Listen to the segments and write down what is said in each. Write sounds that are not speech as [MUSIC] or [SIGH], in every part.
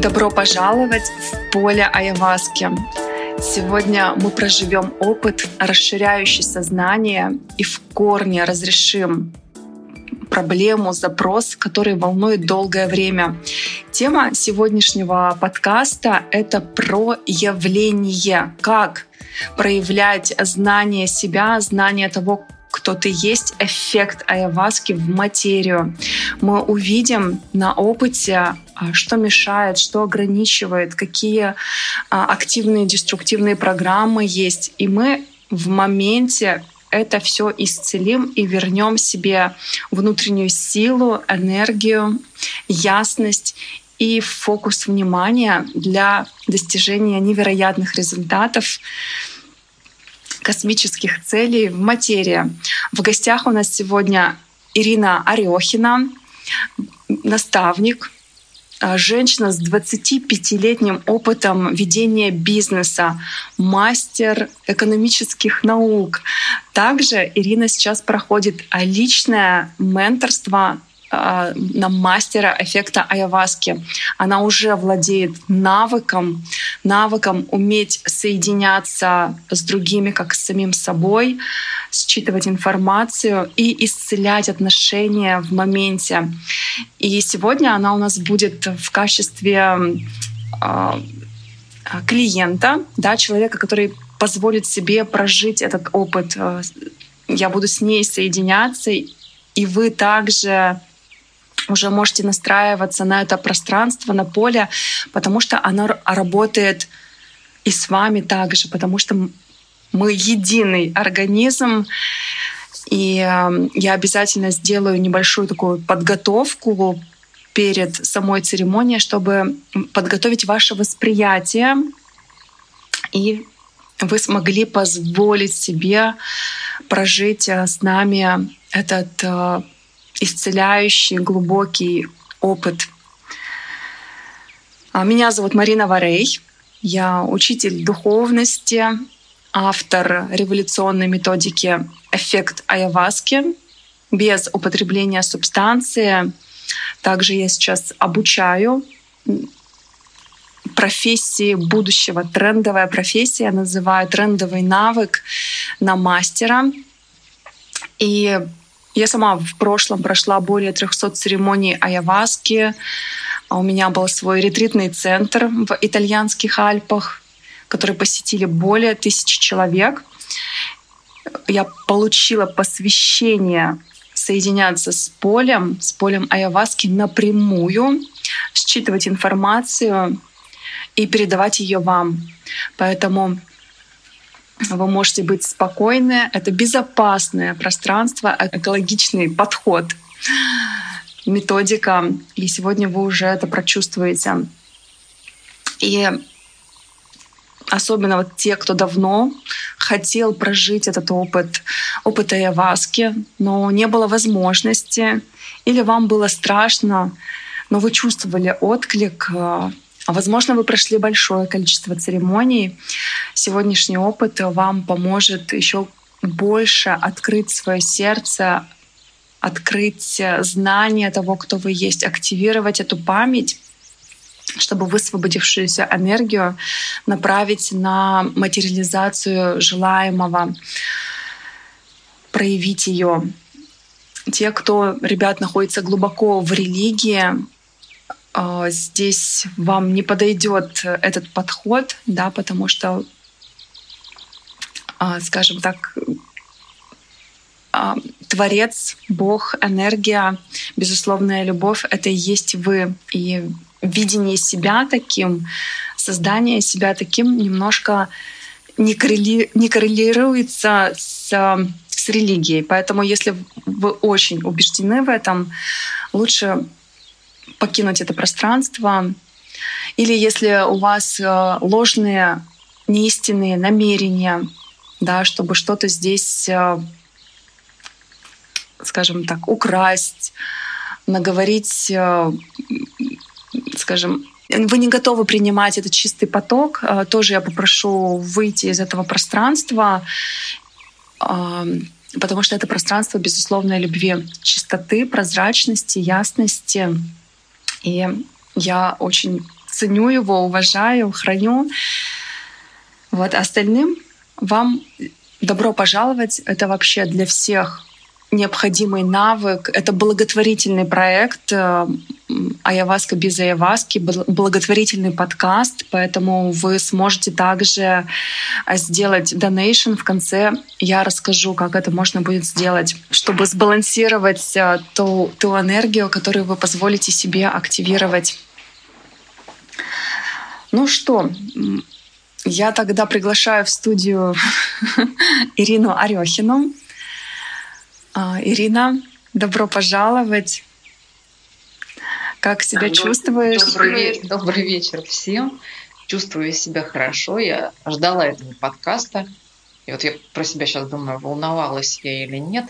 Добро пожаловать в поле Айаваски. Сегодня мы проживем опыт, расширяющий сознание и в корне разрешим проблему, запрос, который волнует долгое время. Тема сегодняшнего подкаста — это про явление, как проявлять знание себя, знание того, кто ты есть, эффект айаваски в материю. Мы увидим на опыте, а, что мешает, что ограничивает, какие а, активные деструктивные программы есть. И мы в моменте это все исцелим и вернем себе внутреннюю силу, энергию, ясность и фокус внимания для достижения невероятных результатов космических целей в материи. В гостях у нас сегодня Ирина Орехина, наставник, а, женщина с 25-летним опытом ведения бизнеса, мастер экономических наук. Также Ирина сейчас проходит личное менторство на мастера эффекта айаваски. Она уже владеет навыком, навыком уметь соединяться с другими, как с самим собой, считывать информацию и исцелять отношения в моменте. И сегодня она у нас будет в качестве э, клиента, да, человека, который позволит себе прожить этот опыт. Я буду с ней соединяться, и вы также уже можете настраиваться на это пространство, на поле, потому что оно работает и с вами также, потому что мы единый организм. И э, я обязательно сделаю небольшую такую подготовку перед самой церемонией, чтобы подготовить ваше восприятие и вы смогли позволить себе прожить э, с нами этот э, исцеляющий, глубокий опыт. А, меня зовут Марина Варей. Я учитель духовности, автор революционной методики «Эффект Айаваски» без употребления субстанции. Также я сейчас обучаю профессии будущего, трендовая профессия, я называю трендовый навык на мастера. И я сама в прошлом прошла более 300 церемоний айаваски. А у меня был свой ретритный центр в итальянских Альпах, который посетили более тысячи человек. Я получила посвящение соединяться с полем, с полем айаваски напрямую, считывать информацию и передавать ее вам. Поэтому вы можете быть спокойны. Это безопасное пространство, экологичный подход, методика. И сегодня вы уже это прочувствуете. И особенно вот те, кто давно хотел прожить этот опыт, опыт Айаваски, но не было возможности, или вам было страшно, но вы чувствовали отклик, а, возможно, вы прошли большое количество церемоний. Сегодняшний опыт вам поможет еще больше открыть свое сердце, открыть знание того, кто вы есть, активировать эту память чтобы высвободившуюся энергию направить на материализацию желаемого, проявить ее. Те, кто, ребят, находится глубоко в религии, а, здесь вам не подойдет этот подход, да, потому что, а, скажем так, а, Творец, Бог, энергия, безусловная любовь — это и есть вы. И видение себя таким, создание себя таким немножко не, коррели, не коррелируется с, с религией. Поэтому если вы очень убеждены в этом, лучше покинуть это пространство. Или если у вас э, ложные, неистинные намерения, да, чтобы что-то здесь, э, скажем так, украсть, наговорить, э, скажем, вы не готовы принимать этот чистый поток, тоже я попрошу выйти из этого пространства, потому что это пространство безусловной любви, чистоты, прозрачности, ясности, и я очень ценю его, уважаю, храню. Вот остальным вам добро пожаловать. Это вообще для всех необходимый навык. Это благотворительный проект э, Аяваска без Аяваски, благотворительный подкаст, поэтому вы сможете также сделать донейшн в конце. Я расскажу, как это можно будет сделать, чтобы сбалансировать э, ту, ту энергию, которую вы позволите себе активировать. Ну что, я тогда приглашаю в студию [LAUGHS] Ирину Арехину. А, Ирина, добро пожаловать. Как себя чувствуешь? Добрый, добрый вечер всем. Чувствую себя хорошо. Я ждала этого подкаста. И вот я про себя сейчас думаю, волновалась я или нет.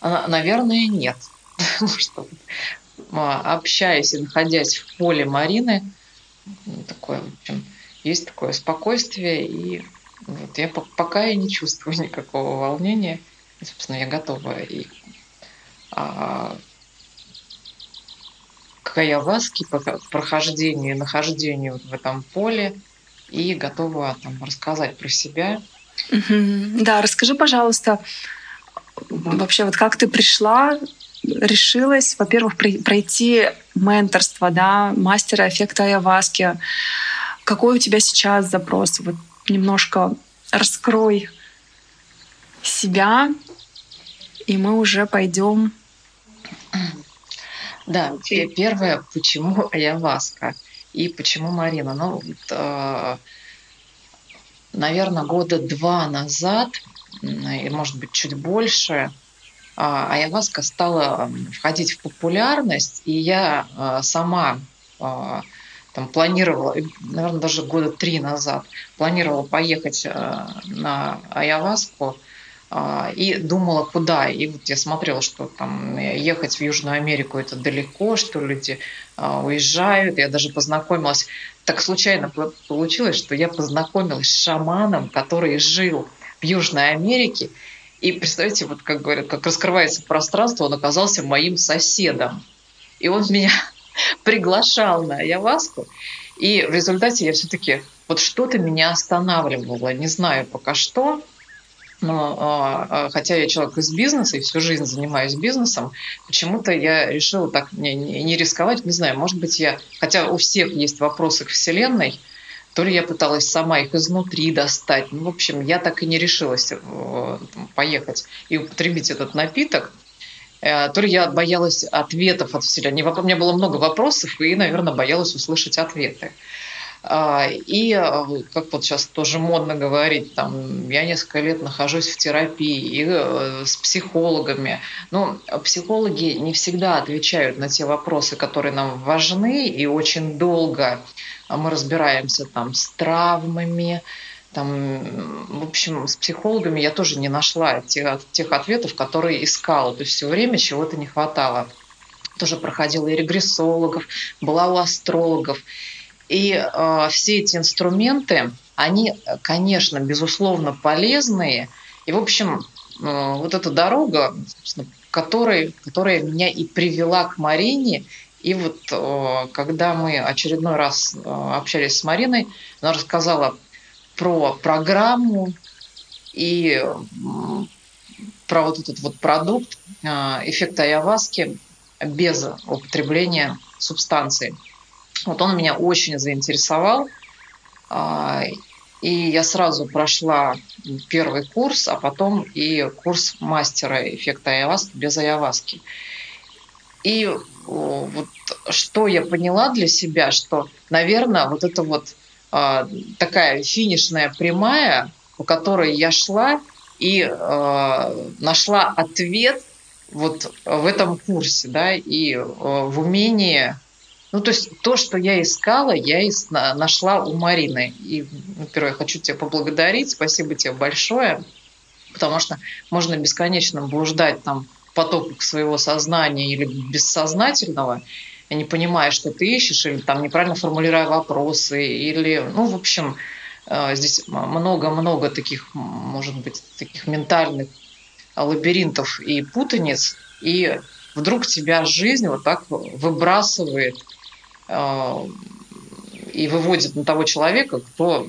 А, наверное, нет. [LAUGHS] Потому что а, общаясь и находясь в поле Марины, такое, в общем, есть такое спокойствие, и вот я пока я не чувствую [LAUGHS] никакого волнения собственно, я готова и а, к айаваске, по прохождению и нахождению в этом поле и готова там рассказать про себя. Да, расскажи, пожалуйста, вообще вот как ты пришла, решилась, во-первых, пройти менторство, да, мастера эффекта айаваски. Какой у тебя сейчас запрос? Вот немножко раскрой себя и мы уже пойдем. Да, первое, почему [LAUGHS] Аяваска и почему Марина. Ну, вот, э, наверное, года два назад, и, может быть, чуть больше, а, Аяваска стала входить в популярность, и я э, сама э, там планировала, наверное, даже года три назад, планировала поехать на Аяваску и думала, куда. И вот я смотрела, что там ехать в Южную Америку это далеко, что люди а, уезжают. Я даже познакомилась, так случайно получилось, что я познакомилась с шаманом, который жил в Южной Америке. И представьте, вот как говорят, как раскрывается пространство, он оказался моим соседом. И он [LAUGHS] меня приглашал на Яваску. И в результате я все-таки вот что-то меня останавливало, не знаю пока что, но а, а, хотя я человек из бизнеса и всю жизнь занимаюсь бизнесом, почему-то я решила так не, не рисковать. Не знаю, может быть, я, хотя у всех есть вопросы к Вселенной, то ли я пыталась сама их изнутри достать. Ну, в общем, я так и не решилась э, поехать и употребить этот напиток. Э, то ли я боялась ответов от Вселенной. У меня было много вопросов, и, наверное, боялась услышать ответы. А, и, а, как вот сейчас тоже модно говорить, там, я несколько лет нахожусь в терапии и э, с психологами. Но психологи не всегда отвечают на те вопросы, которые нам важны, и очень долго мы разбираемся там с травмами, там, в общем, с психологами я тоже не нашла тех, тех ответов, которые искала. То есть все время чего-то не хватало. Тоже проходила и регрессологов, была у астрологов. И э, все эти инструменты, они, конечно, безусловно полезные. И, в общем, э, вот эта дорога, которая, которая меня и привела к Марине, и вот э, когда мы очередной раз э, общались с Мариной, она рассказала про программу и про вот этот вот продукт э, эффекта Айаваски без употребления субстанции. Вот он меня очень заинтересовал. А, и я сразу прошла первый курс, а потом и курс мастера эффекта айаваски без айаваски. И вот что я поняла для себя, что, наверное, вот это вот а, такая финишная прямая, по которой я шла и э, нашла ответ вот в этом курсе, да, и э, в умении ну, то есть то, что я искала, я и нашла у Марины. И, во-первых, я хочу тебя поблагодарить. Спасибо тебе большое, потому что можно бесконечно блуждать там в потоках своего сознания или бессознательного, не понимая, что ты ищешь, или там неправильно формулируя вопросы, или, ну, в общем, э, здесь много-много таких, может быть, таких ментальных лабиринтов и путаниц, и вдруг тебя жизнь вот так выбрасывает и выводит на того человека, кто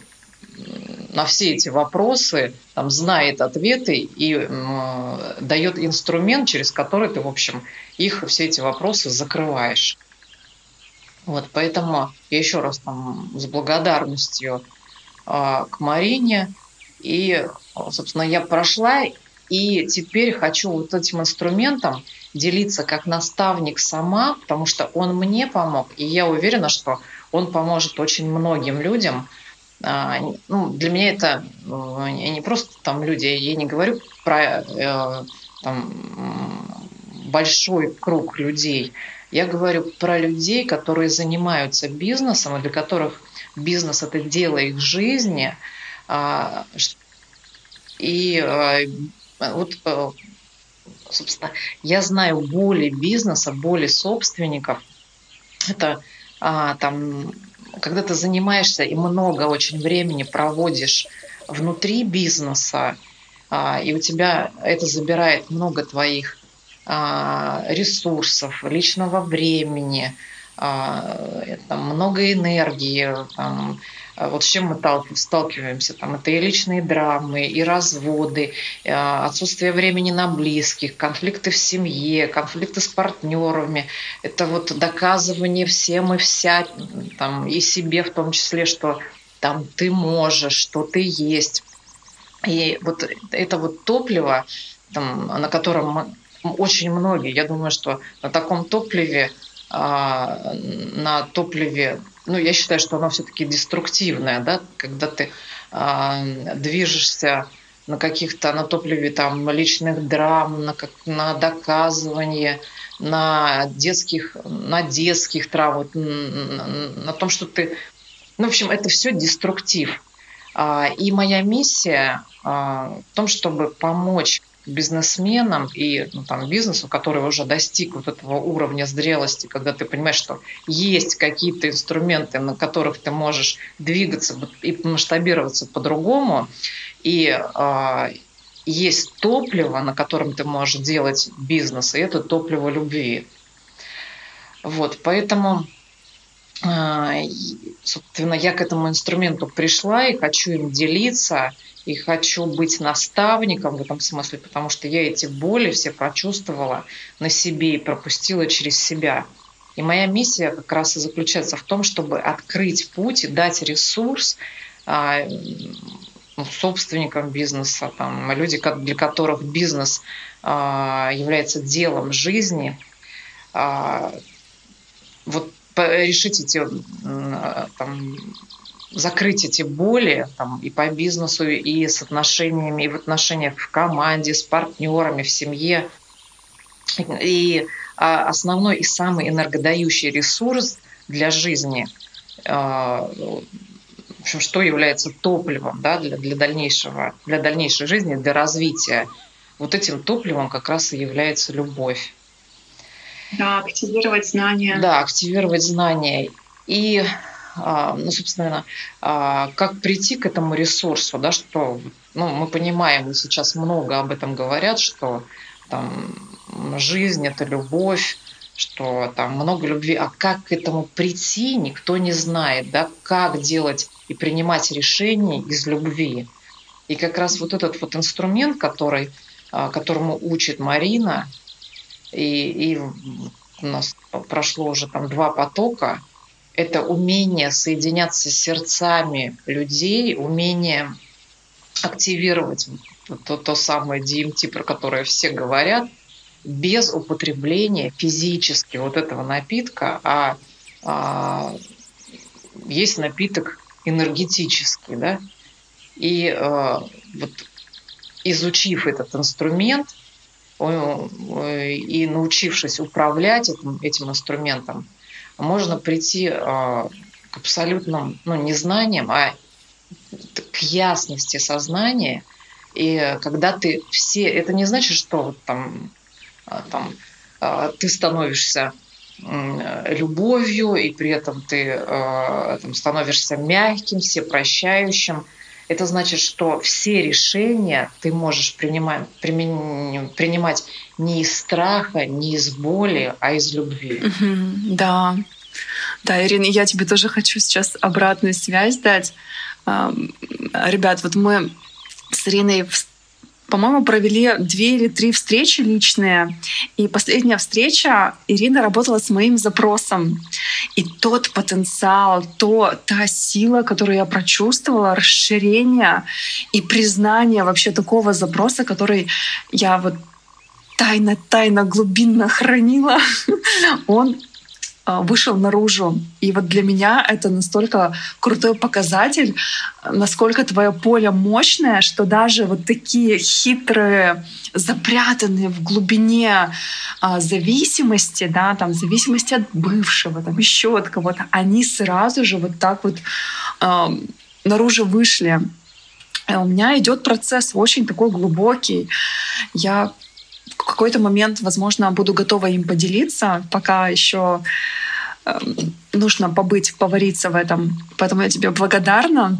на все эти вопросы там, знает ответы и э, дает инструмент, через который ты, в общем, их, все эти вопросы закрываешь. Вот, поэтому я еще раз там с благодарностью э, к Марине. И, собственно, я прошла, и теперь хочу вот этим инструментом делиться как наставник сама, потому что он мне помог, и я уверена, что он поможет очень многим людям – а, ну, для меня это э, не просто там люди, я не говорю про э, там, большой круг людей, я говорю про людей, которые занимаются бизнесом, и для которых бизнес – это дело их жизни. А, и э, вот, собственно, я знаю боли бизнеса, боли собственников. Это а, там когда ты занимаешься и много очень времени проводишь внутри бизнеса, а, и у тебя это забирает много твоих а, ресурсов, личного времени, там, много энергии, там, а вот с чем мы сталкиваемся? Там это и личные драмы, и разводы, э, отсутствие времени на близких, конфликты в семье, конфликты с партнерами. Это вот доказывание всем и вся, там, и себе в том числе, что там ты можешь, что ты есть. И вот это вот топливо, там, на котором очень многие, я думаю, что на таком топливе, а, на топливе ну, я считаю, что оно все-таки деструктивное, да, когда ты э, движешься на каких-то, на топливе там личных драм, на, как, на доказывание, на детских, на детских травмах, на, на том, что ты... Ну, в общем, это все деструктив. А, и моя миссия а, в том, чтобы помочь бизнесменам и ну, там, бизнесу, который уже достиг вот этого уровня зрелости, когда ты понимаешь, что есть какие-то инструменты, на которых ты можешь двигаться и масштабироваться по-другому, и э, есть топливо, на котором ты можешь делать бизнес, и это топливо любви. Вот, поэтому, э, собственно, я к этому инструменту пришла и хочу им делиться – и хочу быть наставником в этом смысле, потому что я эти боли все прочувствовала на себе и пропустила через себя. И моя миссия как раз и заключается в том, чтобы открыть путь и дать ресурс а, ну, собственникам бизнеса, там, люди, для которых бизнес а, является делом жизни, а, вот решить эти там, закрыть эти боли там, и по бизнесу, и с отношениями, и в отношениях в команде, с партнерами, в семье. И а, основной и самый энергодающий ресурс для жизни, а, в общем, что является топливом да, для, для, дальнейшего, для дальнейшей жизни, для развития, вот этим топливом как раз и является любовь. Да, активировать знания. Да, активировать знания. И ну, собственно, а, как прийти к этому ресурсу, да, что, ну, мы понимаем, сейчас много об этом говорят, что там жизнь – это любовь, что там много любви, а как к этому прийти, никто не знает, да, как делать и принимать решения из любви. И как раз вот этот вот инструмент, который, а, которому учит Марина, и, и у нас прошло уже там два потока, это умение соединяться с сердцами людей, умение активировать то, то самое DMT, про которое все говорят, без употребления физически вот этого напитка, а, а есть напиток энергетический, да, и а, вот изучив этот инструмент и научившись управлять этим, этим инструментом, можно прийти а, к абсолютным, ну, не знаниям, а к ясности сознания. И когда ты все... Это не значит, что там, а, там а, ты становишься любовью, и при этом ты там, становишься мягким, всепрощающим. Это значит, что все решения ты можешь принимать, принимать не из страха, не из боли, а из любви. да. Да, Ирина, я тебе тоже хочу сейчас обратную связь дать. Ребят, вот мы с Ириной по-моему, провели две или три встречи личные. И последняя встреча Ирина работала с моим запросом. И тот потенциал, то, та сила, которую я прочувствовала, расширение и признание вообще такого запроса, который я вот тайно-тайно глубинно хранила, [LAUGHS] он вышел наружу. И вот для меня это настолько крутой показатель, насколько твое поле мощное, что даже вот такие хитрые, запрятанные в глубине а, зависимости, да, там зависимости от бывшего, там еще от кого-то, они сразу же вот так вот а, наружу вышли. И у меня идет процесс очень такой глубокий. Я в какой-то момент, возможно, буду готова им поделиться, пока еще эм, нужно побыть, повариться в этом. Поэтому я тебе благодарна.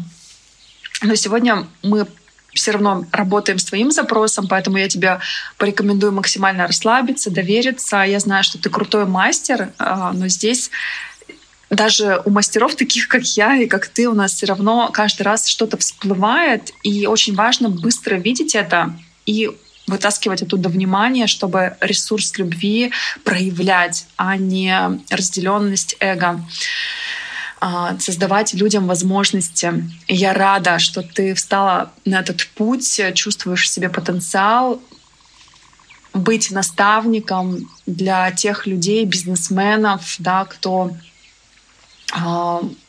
Но сегодня мы все равно работаем с твоим запросом, поэтому я тебе порекомендую максимально расслабиться, довериться. Я знаю, что ты крутой мастер, а, но здесь даже у мастеров, таких как я и как ты, у нас все равно каждый раз что-то всплывает, и очень важно быстро видеть это и вытаскивать оттуда внимание, чтобы ресурс любви проявлять, а не разделенность эго а, создавать людям возможности. Я рада, что ты встала на этот путь, чувствуешь в себе потенциал быть наставником для тех людей, бизнесменов, да, кто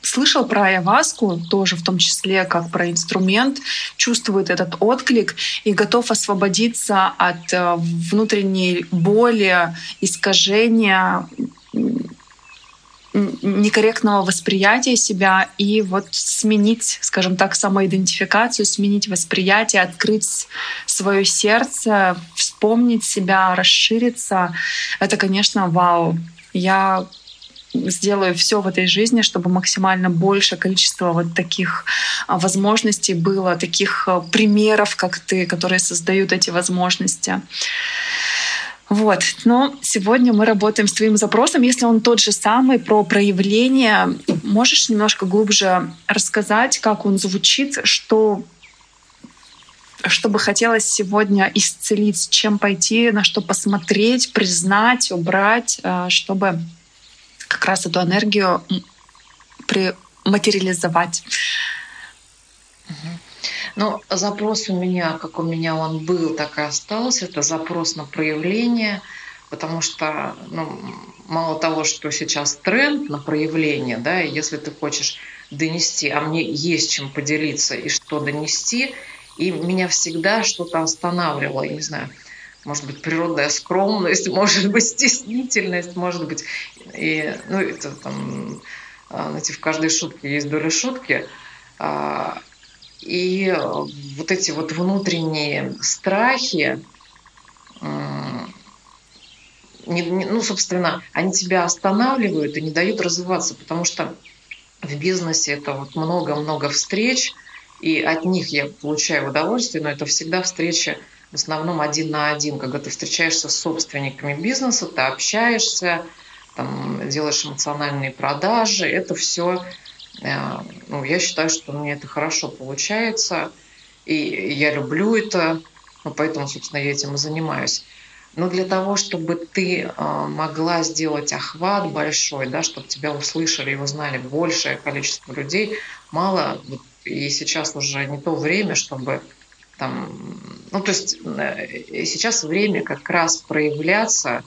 слышал про айваску тоже в том числе как про инструмент, чувствует этот отклик и готов освободиться от э, внутренней боли, искажения, некорректного восприятия себя и вот сменить, скажем так, самоидентификацию, сменить восприятие, открыть свое сердце, вспомнить себя, расшириться. Это, конечно, вау. Я сделаю все в этой жизни, чтобы максимально большее количество вот таких а, возможностей было, таких а, примеров, как ты, которые создают эти возможности. Вот. Но сегодня мы работаем с твоим запросом. Если он тот же самый про проявление, можешь немножко глубже рассказать, как он звучит, что что бы хотелось сегодня исцелить, чем пойти, на что посмотреть, признать, убрать, а, чтобы как раз эту энергию при материализовать. Ну, запрос у меня, как у меня он был, так и остался. Это запрос на проявление, потому что ну, мало того, что сейчас тренд на проявление, да, и если ты хочешь донести, а мне есть чем поделиться и что донести, и меня всегда что-то останавливало, я не знаю, может быть, природная скромность, [LAUGHS] может быть, стеснительность, может быть, и, ну, это там, а, знаете, в каждой шутке есть доля шутки. А, и вот эти вот внутренние страхи, ну, собственно, они тебя останавливают и не дают развиваться, потому что в бизнесе это вот много-много встреч, и от них я получаю удовольствие, но это всегда встреча в основном один на один, когда ты встречаешься с собственниками бизнеса, ты общаешься, там, делаешь эмоциональные продажи, это все, э, ну, я считаю, что мне это хорошо получается, и я люблю это, ну, поэтому, собственно, я этим и занимаюсь. Но для того, чтобы ты э, могла сделать охват большой, да, чтобы тебя услышали и узнали большее количество людей, мало, и сейчас уже не то время, чтобы там, ну, то есть э, сейчас время как раз проявляться,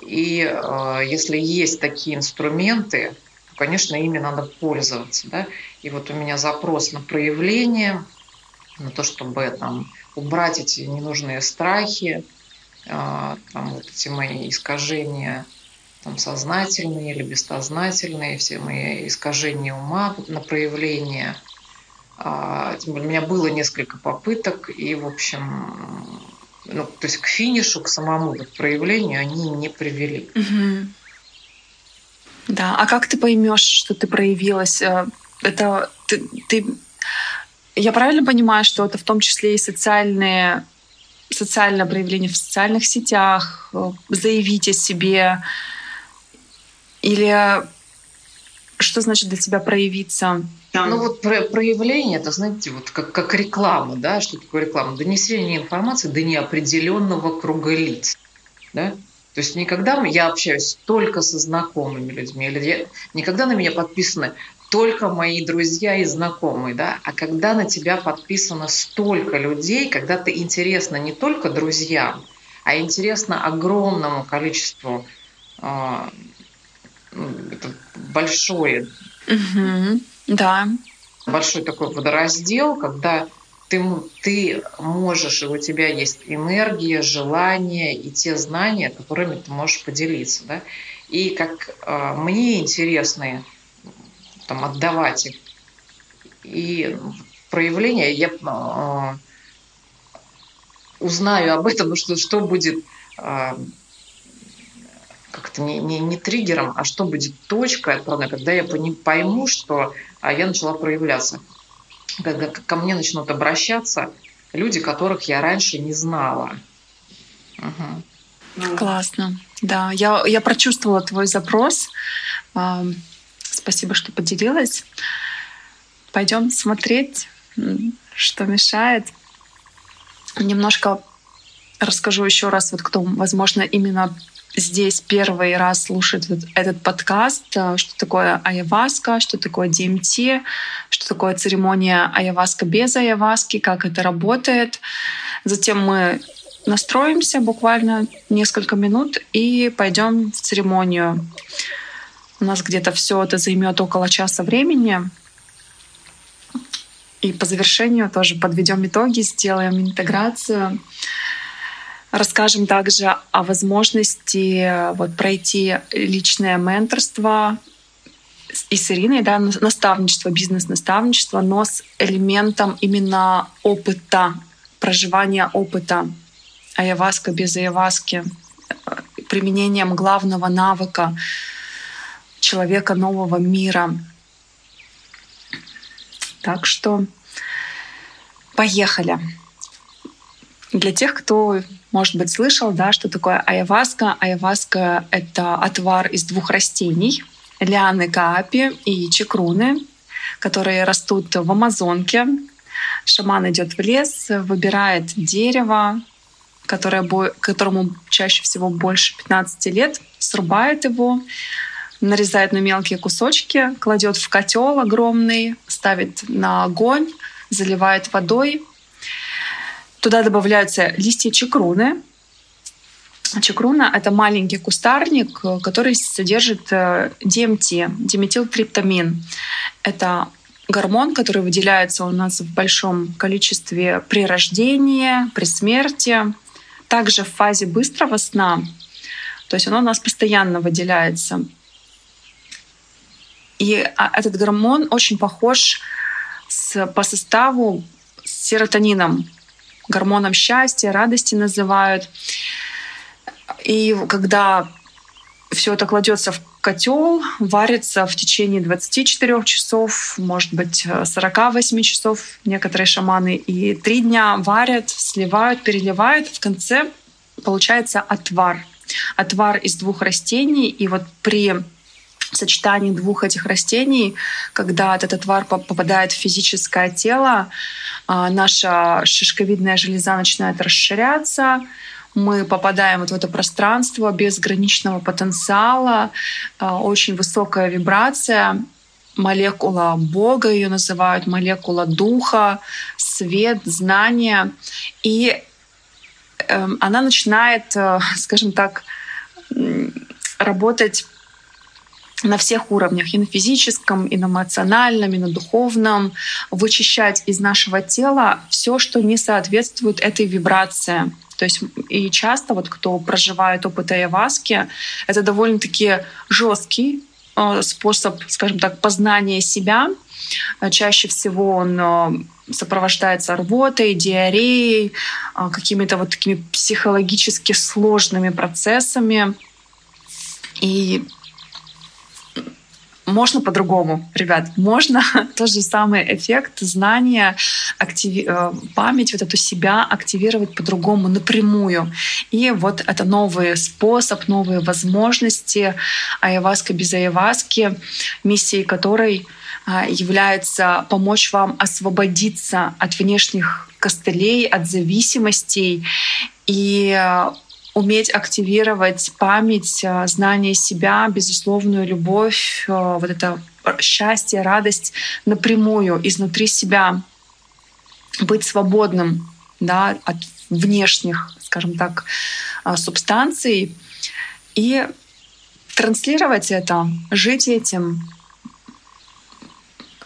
и э, если есть такие инструменты, то, конечно, ими надо пользоваться, да, и вот у меня запрос на проявление, на то, чтобы там убрать эти ненужные страхи, э, там вот эти мои искажения, там сознательные или бессознательные, все мои искажения ума на проявление – тем более, у меня было несколько попыток, и, в общем, ну, то есть к финишу, к самому вот проявлению они не привели. Угу. Да, а как ты поймешь, что ты проявилась? Э, это ты, ты... Я правильно понимаю, что это в том числе и социальные социальное проявление в социальных сетях, э, заявить о себе? Или что значит для тебя проявиться? Ну вот про проявление, это, знаете, вот как, как реклама, да, что такое реклама? Донесение информации до неопределенного круга лиц, да? То есть никогда я общаюсь только со знакомыми людьми, или я, никогда на меня подписаны только мои друзья и знакомые, да, а когда на тебя подписано столько людей, когда ты интересно не только друзьям, а интересно огромному количеству, э, большое, угу, да, большой такой водораздел, когда ты, ты можешь, и у тебя есть энергия, желание и те знания, которыми ты можешь поделиться. Да? И как э, мне интересны там, отдавать их. И проявление, я э, узнаю об этом, [LAUGHS] что, что будет э, как-то не, не, не триггером, а что будет точкой отправной, когда я пойму, что а я начала проявляться когда ко мне начнут обращаться люди, которых я раньше не знала. Угу. Классно. Да, я, я прочувствовала твой запрос. Спасибо, что поделилась. Пойдем смотреть, что мешает. Немножко расскажу еще раз, вот кто, возможно, именно здесь первый раз слушает вот этот подкаст, э, что такое айаваска, что такое DMT, что такое церемония айаваска без айаваски, как это работает. Затем мы настроимся буквально несколько минут и пойдем в церемонию. У нас где-то все это займет около часа времени. И по завершению тоже подведем итоги, сделаем интеграцию. Расскажем также о возможности э, вот, пройти личное менторство и с Ириной, да, наставничество, бизнес-наставничество, но с элементом именно опыта, проживания опыта. Аяваска без аяваски, э, применением главного навыка человека нового мира. Так что поехали. Для тех, кто может быть, слышал, да, что такое айаваска. Айаваска — это отвар из двух растений — лианы каапи и чекруны, которые растут в Амазонке. Шаман идет в лес, выбирает дерево, которое, которому чаще всего больше 15 лет, срубает его, нарезает на мелкие кусочки, кладет в котел огромный, ставит на огонь, заливает водой, Туда добавляются листья чекруны. Чекруна — это маленький кустарник, который содержит DMT, э, диметилтриптамин. Это гормон, который выделяется у нас в большом количестве при рождении, при смерти, также в фазе быстрого сна. То есть он у нас постоянно выделяется. И а, этот гормон очень похож с, по составу с серотонином гормоном счастья, радости называют. И когда все это кладется в котел, варится в течение 24 часов, может быть, 48 часов. Некоторые шаманы и три дня варят, сливают, переливают. В конце получается отвар. Отвар из двух растений. И вот при сочетании двух этих растений, когда этот отвар попадает в физическое тело, а, наша шишковидная железа начинает расширяться, мы попадаем вот в это пространство безграничного потенциала, а, очень высокая вибрация, молекула Бога ее называют, молекула Духа, свет, знание. И эм, она начинает, э, скажем так, работать на всех уровнях, и на физическом, и на эмоциональном, и на духовном, вычищать из нашего тела все, что не соответствует этой вибрации. То есть и часто вот кто проживает опыт айаваски, это довольно-таки жесткий э, способ, скажем так, познания себя. Чаще всего он э, сопровождается рвотой, диареей, э, какими-то вот такими психологически сложными процессами. И можно по-другому, ребят, можно [LAUGHS] тот же самый эффект знания, активи... Э, память, вот эту себя активировать по-другому, напрямую. И вот это новый способ, новые возможности Айаваска без Айаваски, миссией которой а, является помочь вам освободиться от внешних костылей, от зависимостей и уметь активировать память, э, знание себя, безусловную любовь, э, вот это счастье, радость напрямую, изнутри себя, быть свободным да, от внешних, скажем так, э, субстанций. И транслировать это, жить этим,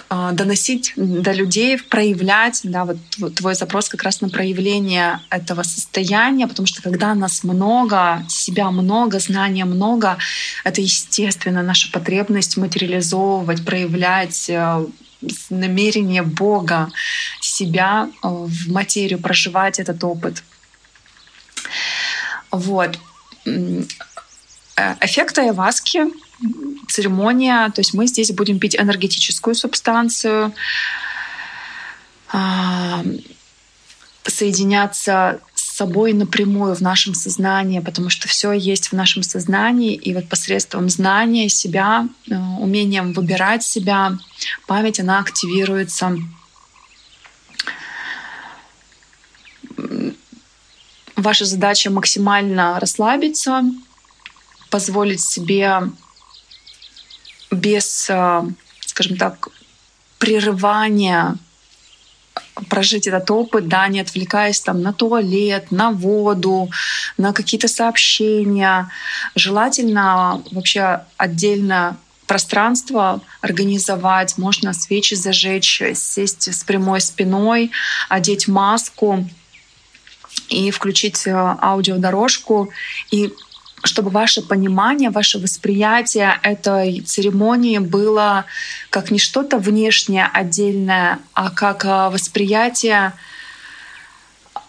доносить до людей, проявлять, да, вот твой запрос как раз на проявление этого состояния, потому что когда нас много, себя много, знания много, это естественно наша потребность материализовывать, проявлять э, намерение Бога, себя э, в материю, проживать этот опыт. Вот. Э, эффект айваски церемония, то есть мы здесь будем пить энергетическую субстанцию, а, соединяться с собой напрямую в нашем сознании, потому что все есть в нашем сознании, и вот посредством знания себя, э, умением выбирать себя, память, она активируется. Ваша задача максимально расслабиться, позволить себе без, э, скажем так, прерывания прожить этот опыт, да, не отвлекаясь там на туалет, на воду, на какие-то сообщения. Желательно вообще отдельно пространство организовать, можно свечи зажечь, сесть с прямой спиной, одеть маску и включить э, аудиодорожку и чтобы ваше понимание, ваше восприятие этой церемонии было как не что-то внешнее, отдельное, а как а, восприятие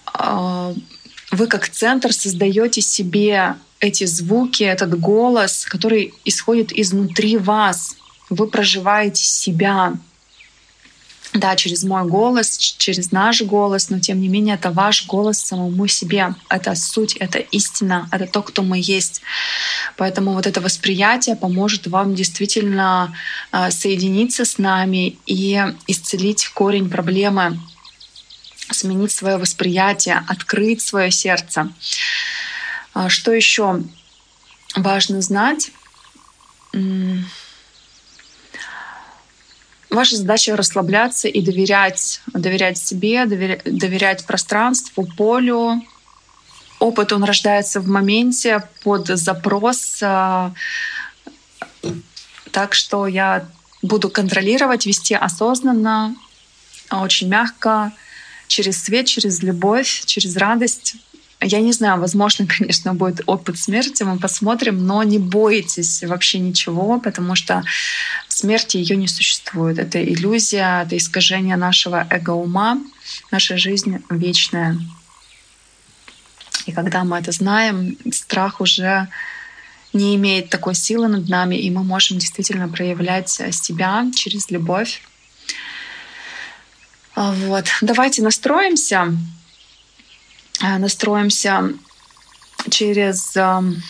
а, вы как центр создаете себе эти звуки, этот голос, который исходит изнутри вас. Вы проживаете себя, да, через мой голос, через наш голос, но тем не менее это ваш голос самому себе. Это суть, это истина, это то, кто мы есть. Поэтому вот это восприятие поможет вам действительно а, соединиться с нами и исцелить корень проблемы, сменить свое восприятие, открыть свое сердце. А, что еще важно знать? Ваша задача расслабляться и доверять, доверять себе, доверять, доверять пространству, полю. Опыт, он рождается в моменте под запрос. А, так что я буду контролировать, вести осознанно, очень мягко, через свет, через любовь, через радость. Я не знаю, возможно, [LAUGHS] конечно, будет опыт смерти, мы посмотрим, но не бойтесь вообще ничего, потому что смерти ее не существует. Это иллюзия, это искажение нашего эго-ума. Наша жизнь вечная. И когда мы это знаем, страх уже не имеет такой силы над нами, и мы можем действительно проявлять себя через любовь. Вот. Давайте настроимся настроимся через эм,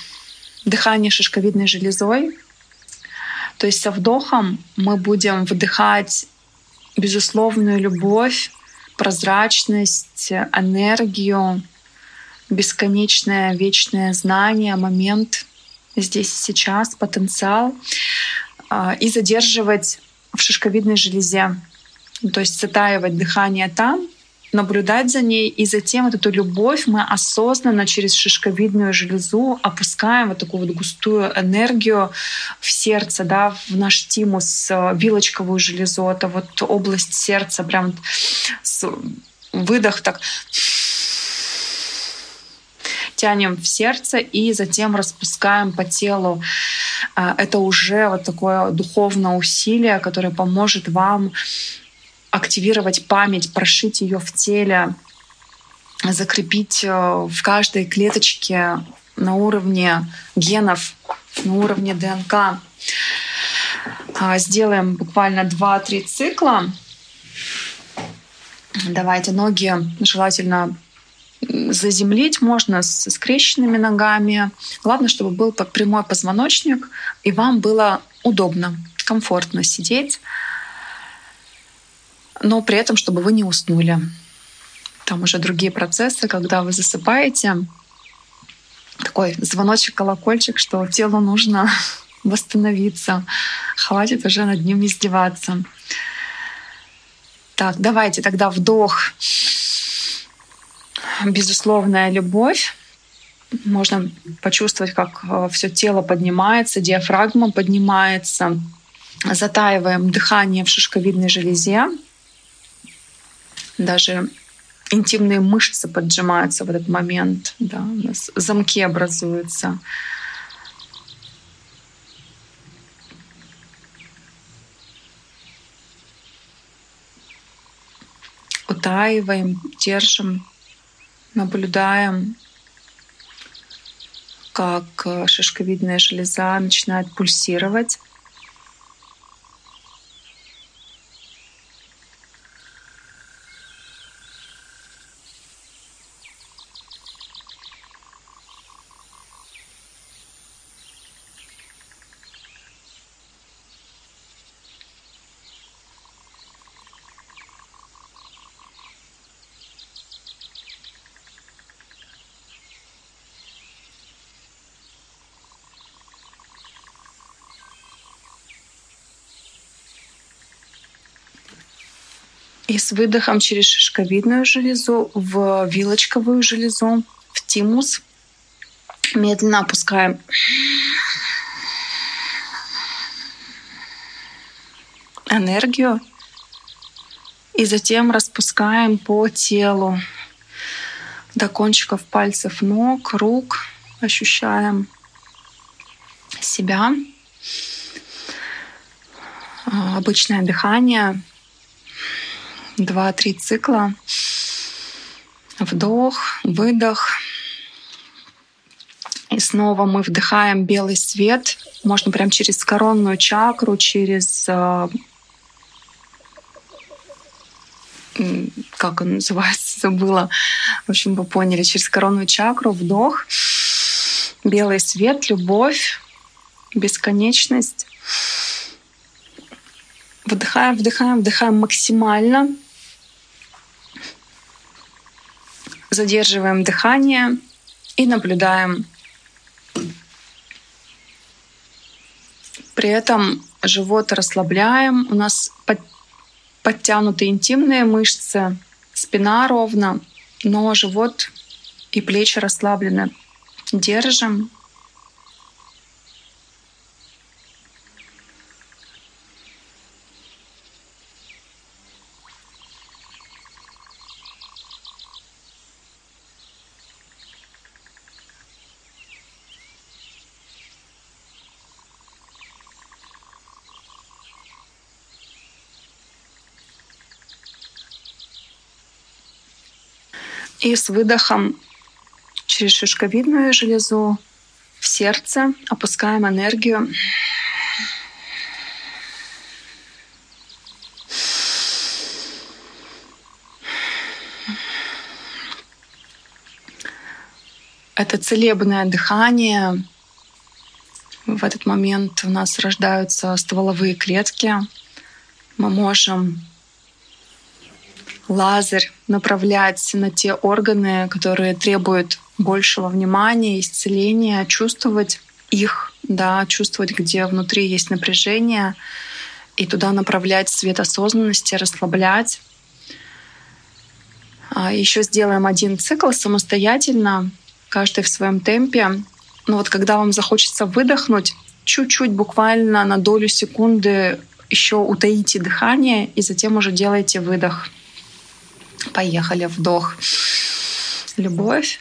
дыхание шишковидной железой. То есть со вдохом мы будем вдыхать безусловную любовь, прозрачность, энергию, бесконечное вечное знание, момент здесь и сейчас, потенциал, э, и задерживать в шишковидной железе. То есть затаивать дыхание там, наблюдать за ней, и затем вот эту любовь мы осознанно через шишковидную железу опускаем вот такую вот густую энергию в сердце, да, в наш тимус, э, вилочковую железу, это вот область сердца, прям выдох так тянем в сердце и затем распускаем по телу. Э, это уже вот такое духовное усилие, которое поможет вам активировать память, прошить ее в теле, закрепить э, в каждой клеточке на уровне генов, на уровне ДНК. А, сделаем буквально 2-3 цикла. Давайте ноги желательно заземлить можно с скрещенными ногами. Главное, чтобы был прямой позвоночник, и вам было удобно, комфортно сидеть, но при этом, чтобы вы не уснули. Там уже другие процессы, когда вы засыпаете, такой звоночек, колокольчик, что телу нужно [LAUGHS] восстановиться. Хватит уже над ним издеваться. Так, давайте тогда вдох. Безусловная любовь. Можно почувствовать, как э, все тело поднимается, диафрагма поднимается. Затаиваем дыхание в шишковидной железе. Даже интимные мышцы поджимаются в этот момент. Да, у нас замки образуются. утаиваем, держим, наблюдаем, как шишковидная железа начинает пульсировать. И с выдохом через шишковидную железу в вилочковую железу, в тимус. Медленно опускаем энергию. И затем распускаем по телу до кончиков пальцев ног, рук. Ощущаем себя. Обычное дыхание — два-три цикла. Вдох, выдох. И снова мы вдыхаем белый свет. Можно прям через коронную чакру, через э, как он называется, забыла. В общем, вы поняли. Через коронную чакру вдох, белый свет, любовь, бесконечность. Вдыхаем, вдыхаем, вдыхаем максимально. Задерживаем дыхание и наблюдаем. При этом живот расслабляем. У нас под, подтянуты интимные мышцы, спина ровно, но живот и плечи расслаблены. Держим И с выдохом через шишковидную железу в сердце опускаем энергию. Это целебное дыхание. В этот момент у нас рождаются стволовые клетки. Мы можем лазер направлять на те органы, которые требуют большего внимания, исцеления, чувствовать их, да, чувствовать, где внутри есть напряжение, и туда направлять свет осознанности, расслаблять. А Еще сделаем один цикл самостоятельно, каждый в своем темпе. Но вот когда вам захочется выдохнуть, чуть-чуть, буквально на долю секунды еще утаите дыхание и затем уже делайте выдох. Поехали, вдох. Любовь.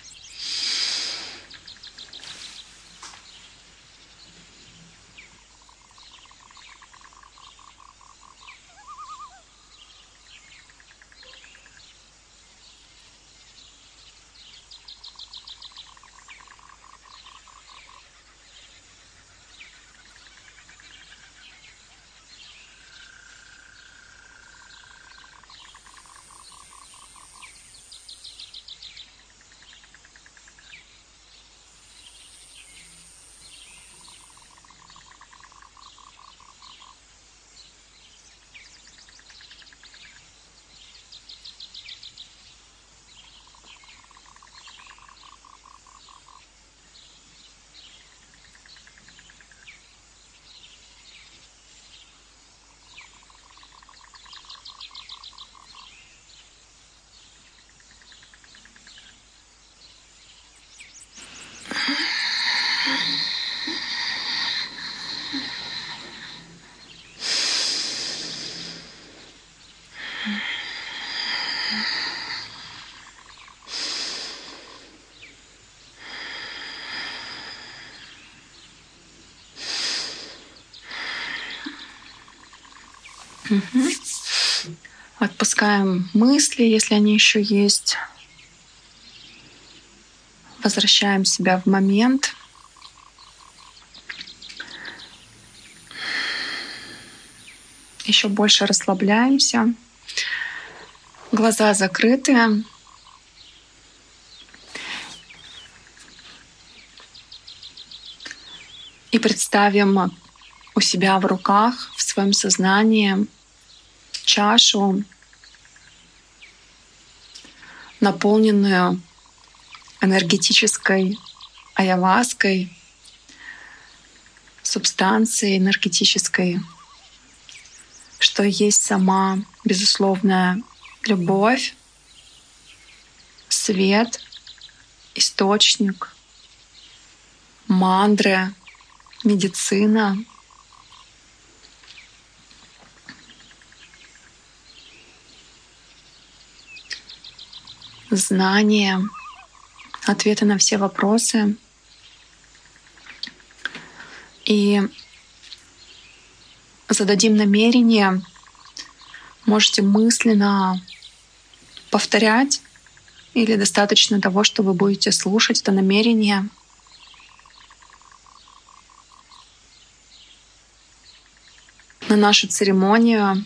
Угу. Отпускаем мысли, если они еще есть. Возвращаем себя в момент. Еще больше расслабляемся. Глаза закрыты. И представим у себя в руках, в своем сознании чашу, наполненную энергетической аяваской, субстанцией энергетической, что есть сама безусловная любовь, свет, источник, мандры, медицина — знания, ответы на все вопросы. И зададим намерение, можете мысленно повторять или достаточно того, что вы будете слушать это намерение. На нашу церемонию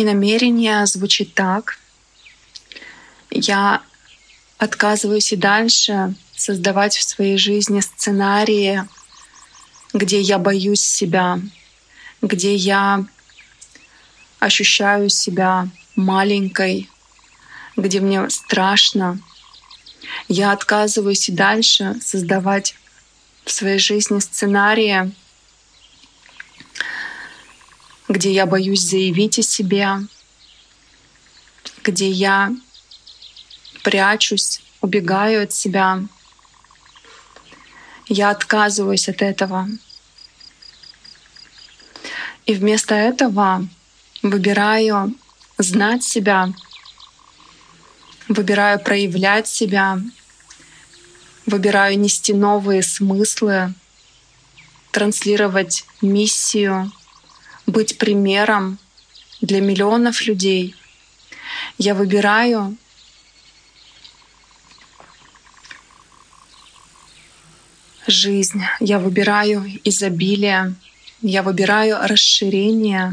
И намерение звучит так. Я отказываюсь и дальше создавать в своей жизни сценарии, где я боюсь себя, где я ощущаю себя маленькой, где мне страшно. Я отказываюсь и дальше создавать в своей жизни сценарии, где я боюсь заявить о себе, где я прячусь, убегаю от себя. Я отказываюсь от этого. И вместо этого выбираю знать себя, выбираю проявлять себя, выбираю нести новые смыслы, транслировать миссию, быть примером для миллионов людей. Я выбираю жизнь, я выбираю изобилие, я выбираю расширение.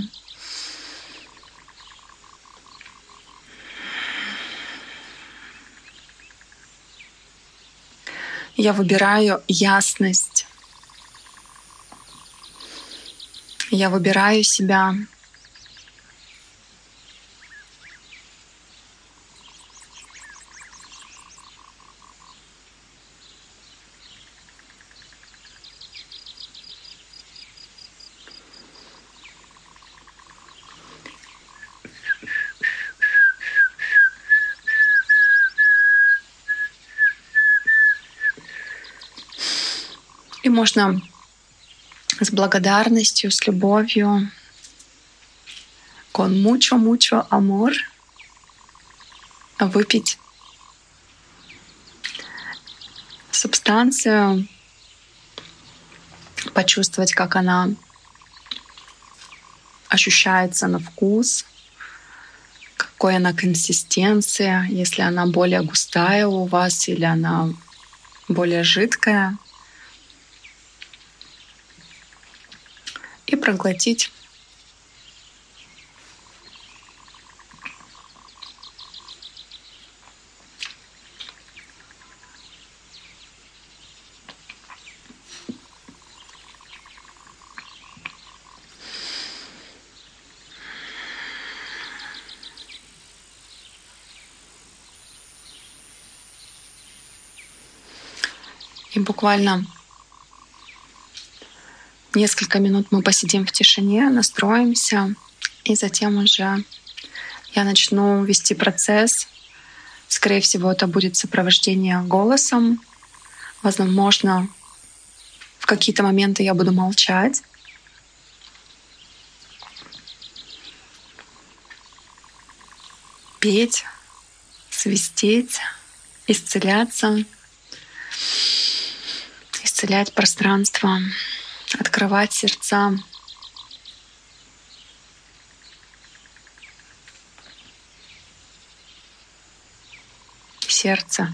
Я выбираю ясность. Я выбираю себя. И можно с благодарностью, с любовью, con mucho, mucho amor выпить субстанцию, почувствовать, как она ощущается на вкус, какой она консистенция, если она более густая у вас или она более жидкая. проглотить. И буквально несколько минут мы посидим в тишине, настроимся, и затем уже я начну вести процесс. Скорее всего, это будет сопровождение голосом. Возможно, в какие-то моменты я буду молчать. Петь, свистеть, исцеляться, исцелять пространство, открывать сердца, сердце.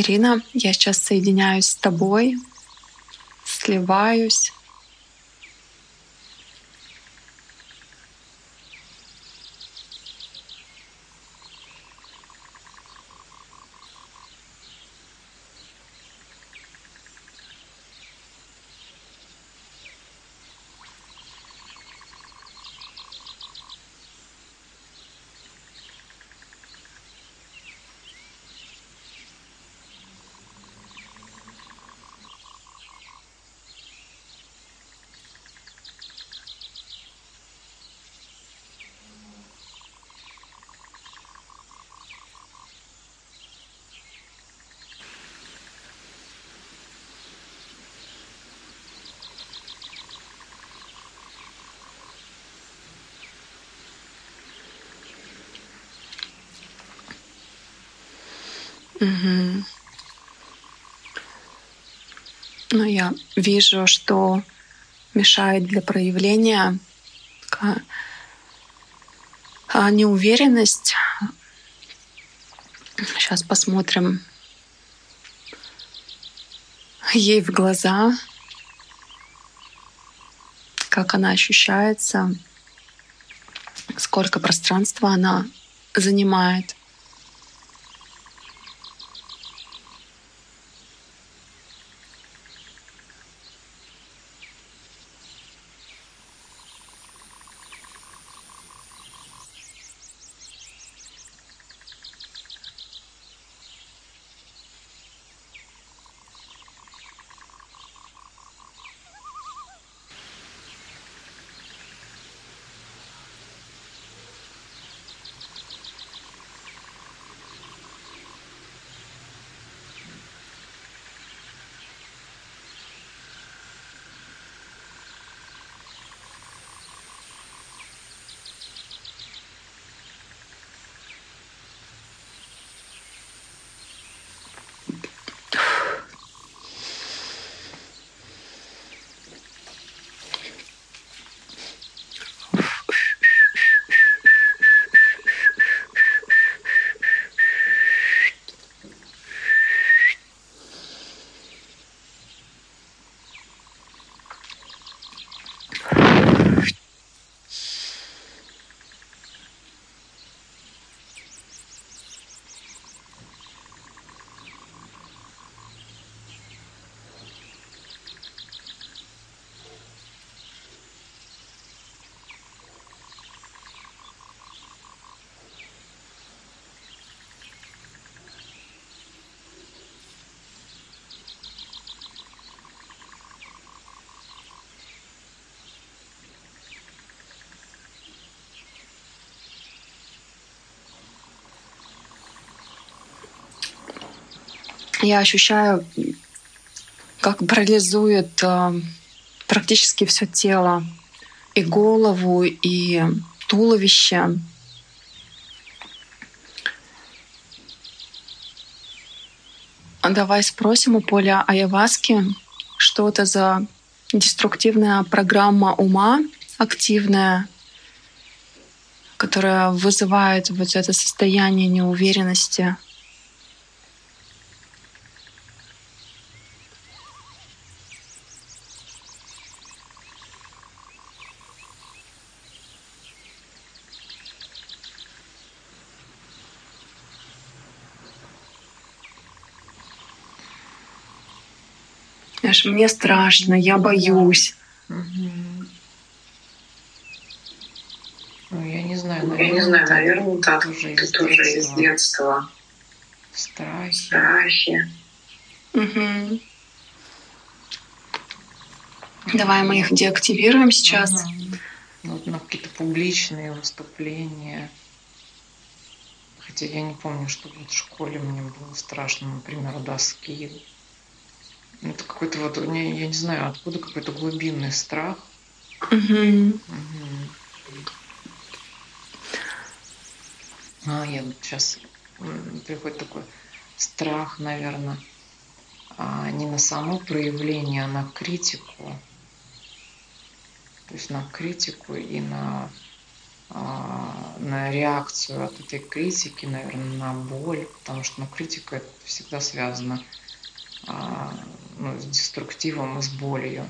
Ирина, я сейчас соединяюсь с тобой, сливаюсь Угу. Но я вижу, что мешает для проявления а, неуверенность. Сейчас посмотрим ей в глаза, как она ощущается, сколько пространства она занимает. Я ощущаю, как парализует э, практически все тело, и голову, и туловище. Давай спросим у Поля Аяваски, что это за деструктивная программа ума, активная, которая вызывает вот это состояние неуверенности. Знаешь, мне страшно, я боюсь. Ну, я не знаю, наверное, я не знаю, наверное, так. Тоже из, тоже из детства. Страхи. Страхи. Угу. Давай мы их деактивируем сейчас. Угу. Вот на какие-то публичные выступления. Хотя я не помню, что вот в школе мне было страшно, например, доски это какой-то вот, я, я не знаю, откуда какой-то глубинный страх. Угу. А, я вот сейчас приходит такой страх, наверное, а не на само проявление, а на критику. То есть на критику и на, а, на реакцию от этой критики, наверное, на боль, потому что ну, критика это всегда связано а, ну, с деструктивом и с болью.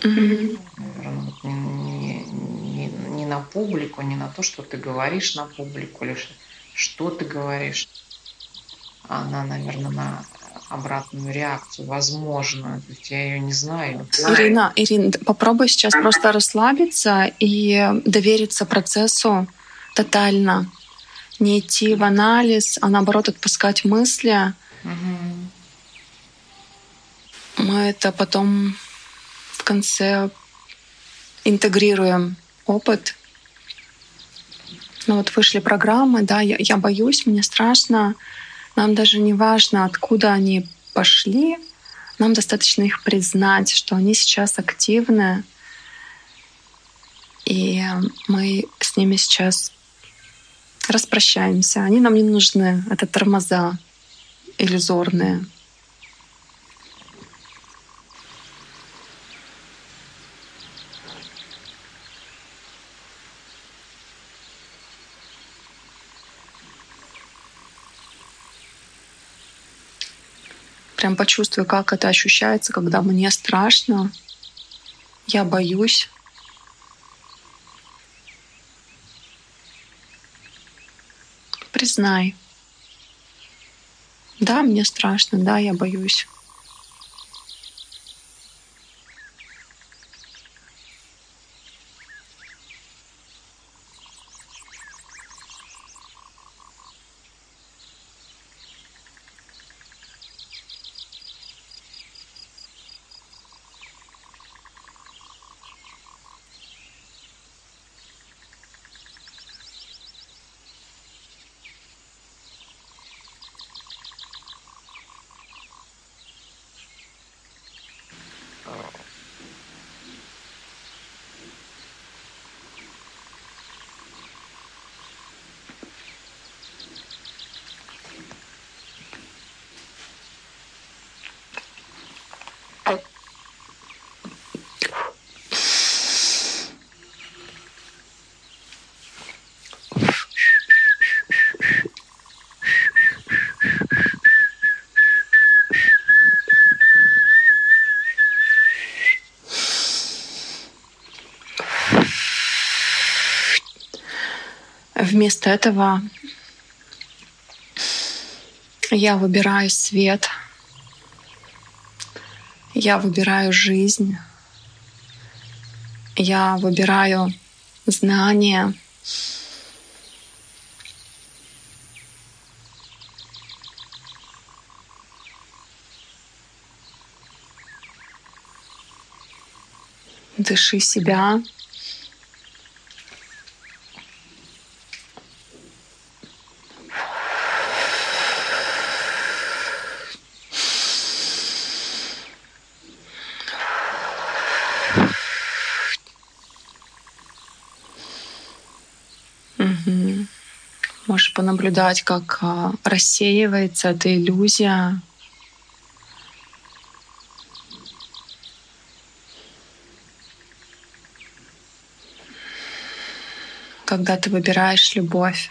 Mm-hmm. Наверное, не, не, не, на публику, не на то, что ты говоришь на публику, или что ты говоришь, а на, наверное, на обратную реакцию, возможно. То есть я ее не знаю. Ирина, Ирина, попробуй сейчас просто расслабиться и довериться процессу тотально. Не идти в анализ, а наоборот отпускать мысли. Угу мы это потом в конце интегрируем опыт. Ну вот вышли программы, да, я, я боюсь, мне страшно. Нам даже не важно, откуда они пошли. Нам достаточно их признать, что они сейчас активны. И мы с ними сейчас распрощаемся. Они нам не нужны. Это тормоза иллюзорные. Прям почувствую, как это ощущается, когда мне страшно, я боюсь. Признай. Да, мне страшно, да, я боюсь. Вместо этого я выбираю свет, я выбираю жизнь, я выбираю знания. Дыши себя, можешь понаблюдать, как а, рассеивается эта иллюзия. Когда ты выбираешь любовь.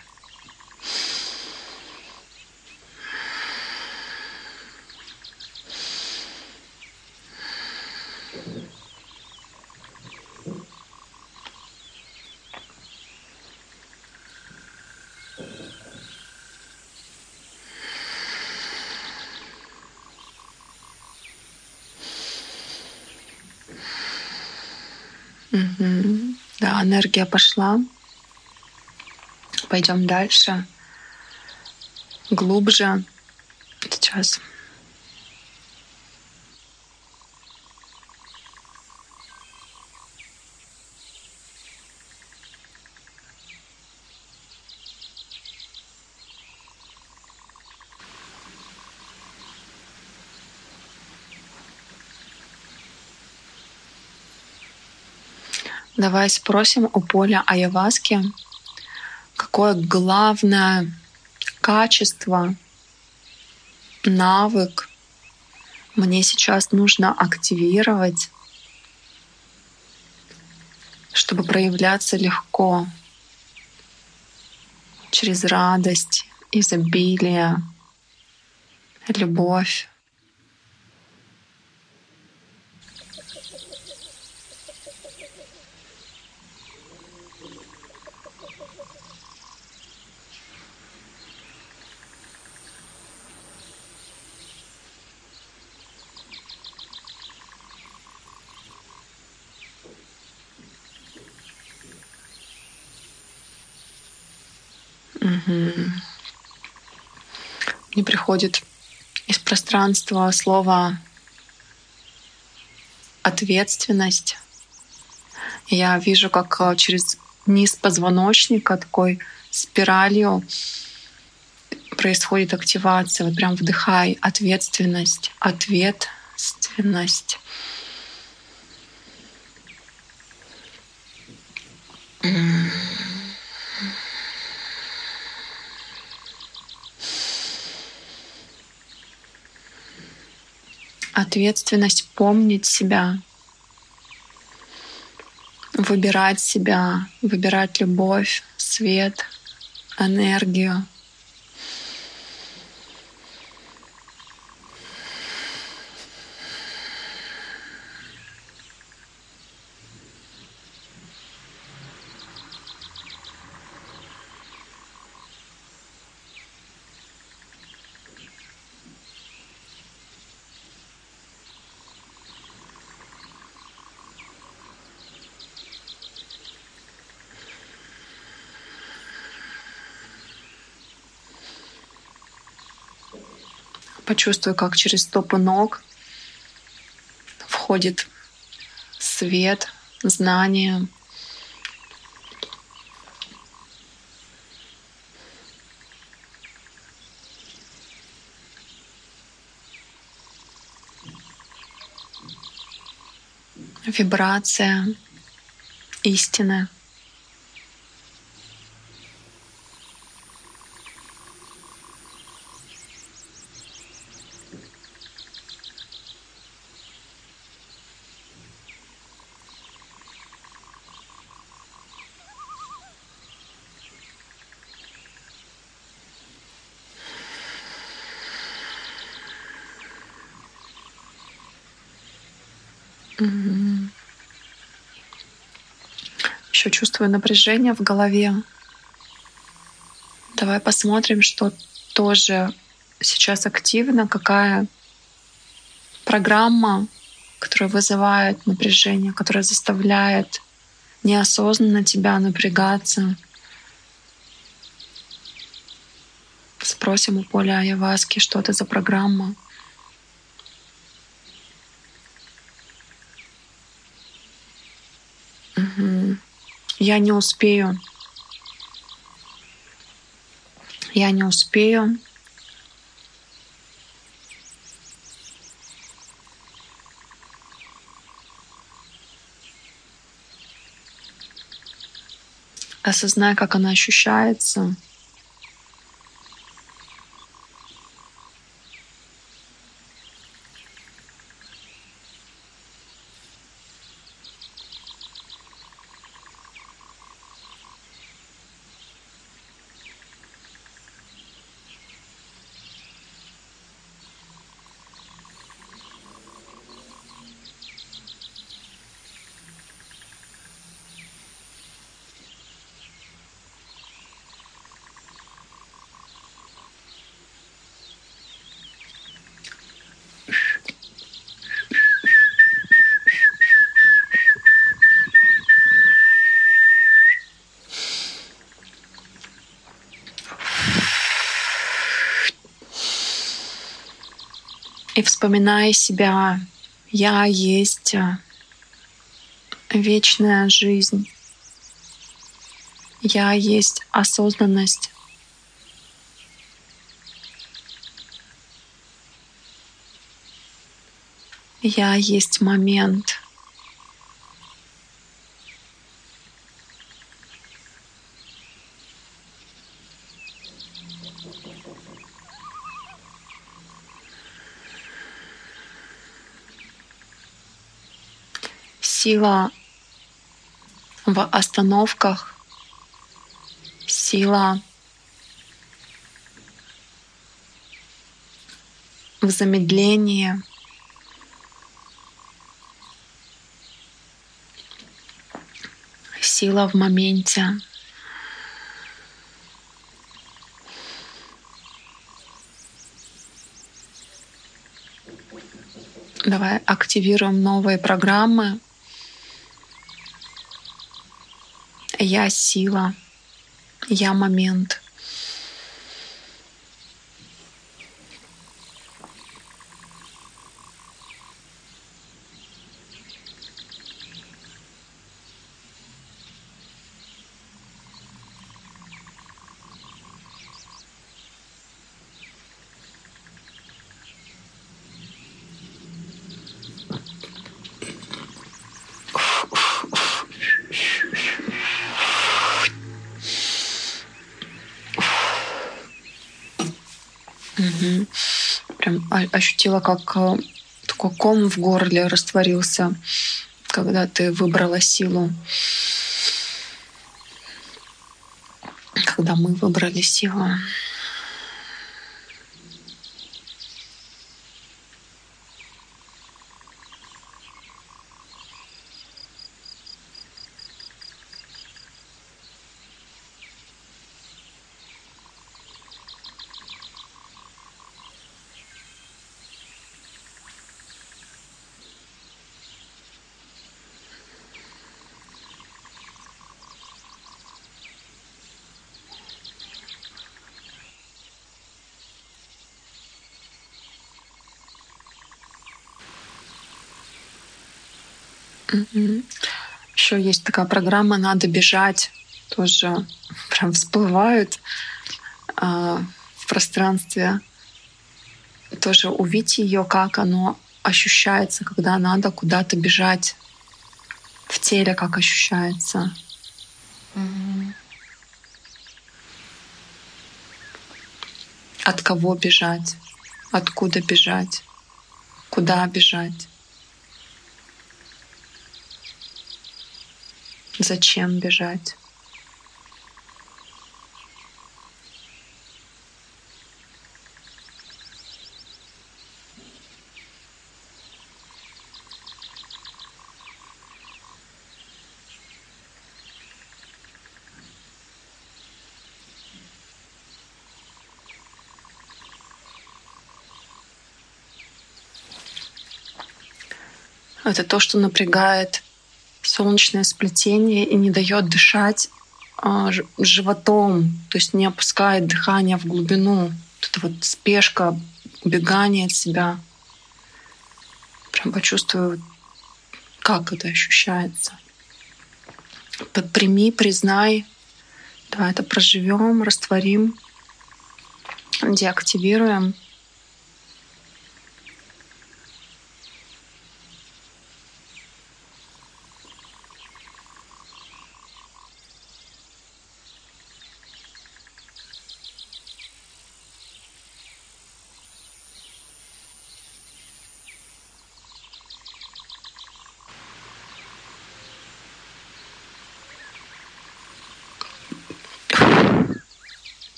Угу. Да, энергия пошла. Пойдем дальше. Глубже. Сейчас. Давай спросим у Поля Аяваски, какое главное качество, навык мне сейчас нужно активировать, чтобы проявляться легко через радость, изобилие, любовь. Угу. Мне приходит из пространства слово ответственность. Я вижу, как э, через низ позвоночника такой спиралью происходит активация. Вот прям вдыхай ответственность, ответственность. Ответственность помнить себя, выбирать себя, выбирать любовь, свет, энергию. Почувствуй, как через стопы ног входит свет, знание. Вибрация истины. Еще чувствую напряжение в голове. Давай посмотрим, что тоже сейчас активно, какая программа, которая вызывает напряжение, которая заставляет неосознанно тебя напрягаться. Спросим у Поля Аяваски, что это за программа. Я не успею. Я не успею. Осознай, как она ощущается. И вспоминая себя, я есть э, вечная жизнь. Я есть осознанность. Я есть момент. Сила в остановках, сила в замедлении, сила в моменте. Давай активируем новые программы. Я сила, я момент. Угу. Прям ощутила, как э, такой ком в горле растворился, когда ты выбрала силу. Когда мы выбрали силу. Еще есть такая программа «Надо бежать». Тоже прям всплывают э, в пространстве. Тоже увидеть ее, как оно ощущается, когда надо куда-то бежать. В теле как ощущается. Mm-hmm. От кого бежать? Откуда бежать? Куда бежать? Зачем бежать? Это то, что напрягает солнечное сплетение и не дает дышать а, животом, то есть не опускает дыхание в глубину. Это вот спешка, убегание от себя. Прям почувствую, как это ощущается. Прими, признай. Давай это проживем, растворим, деактивируем.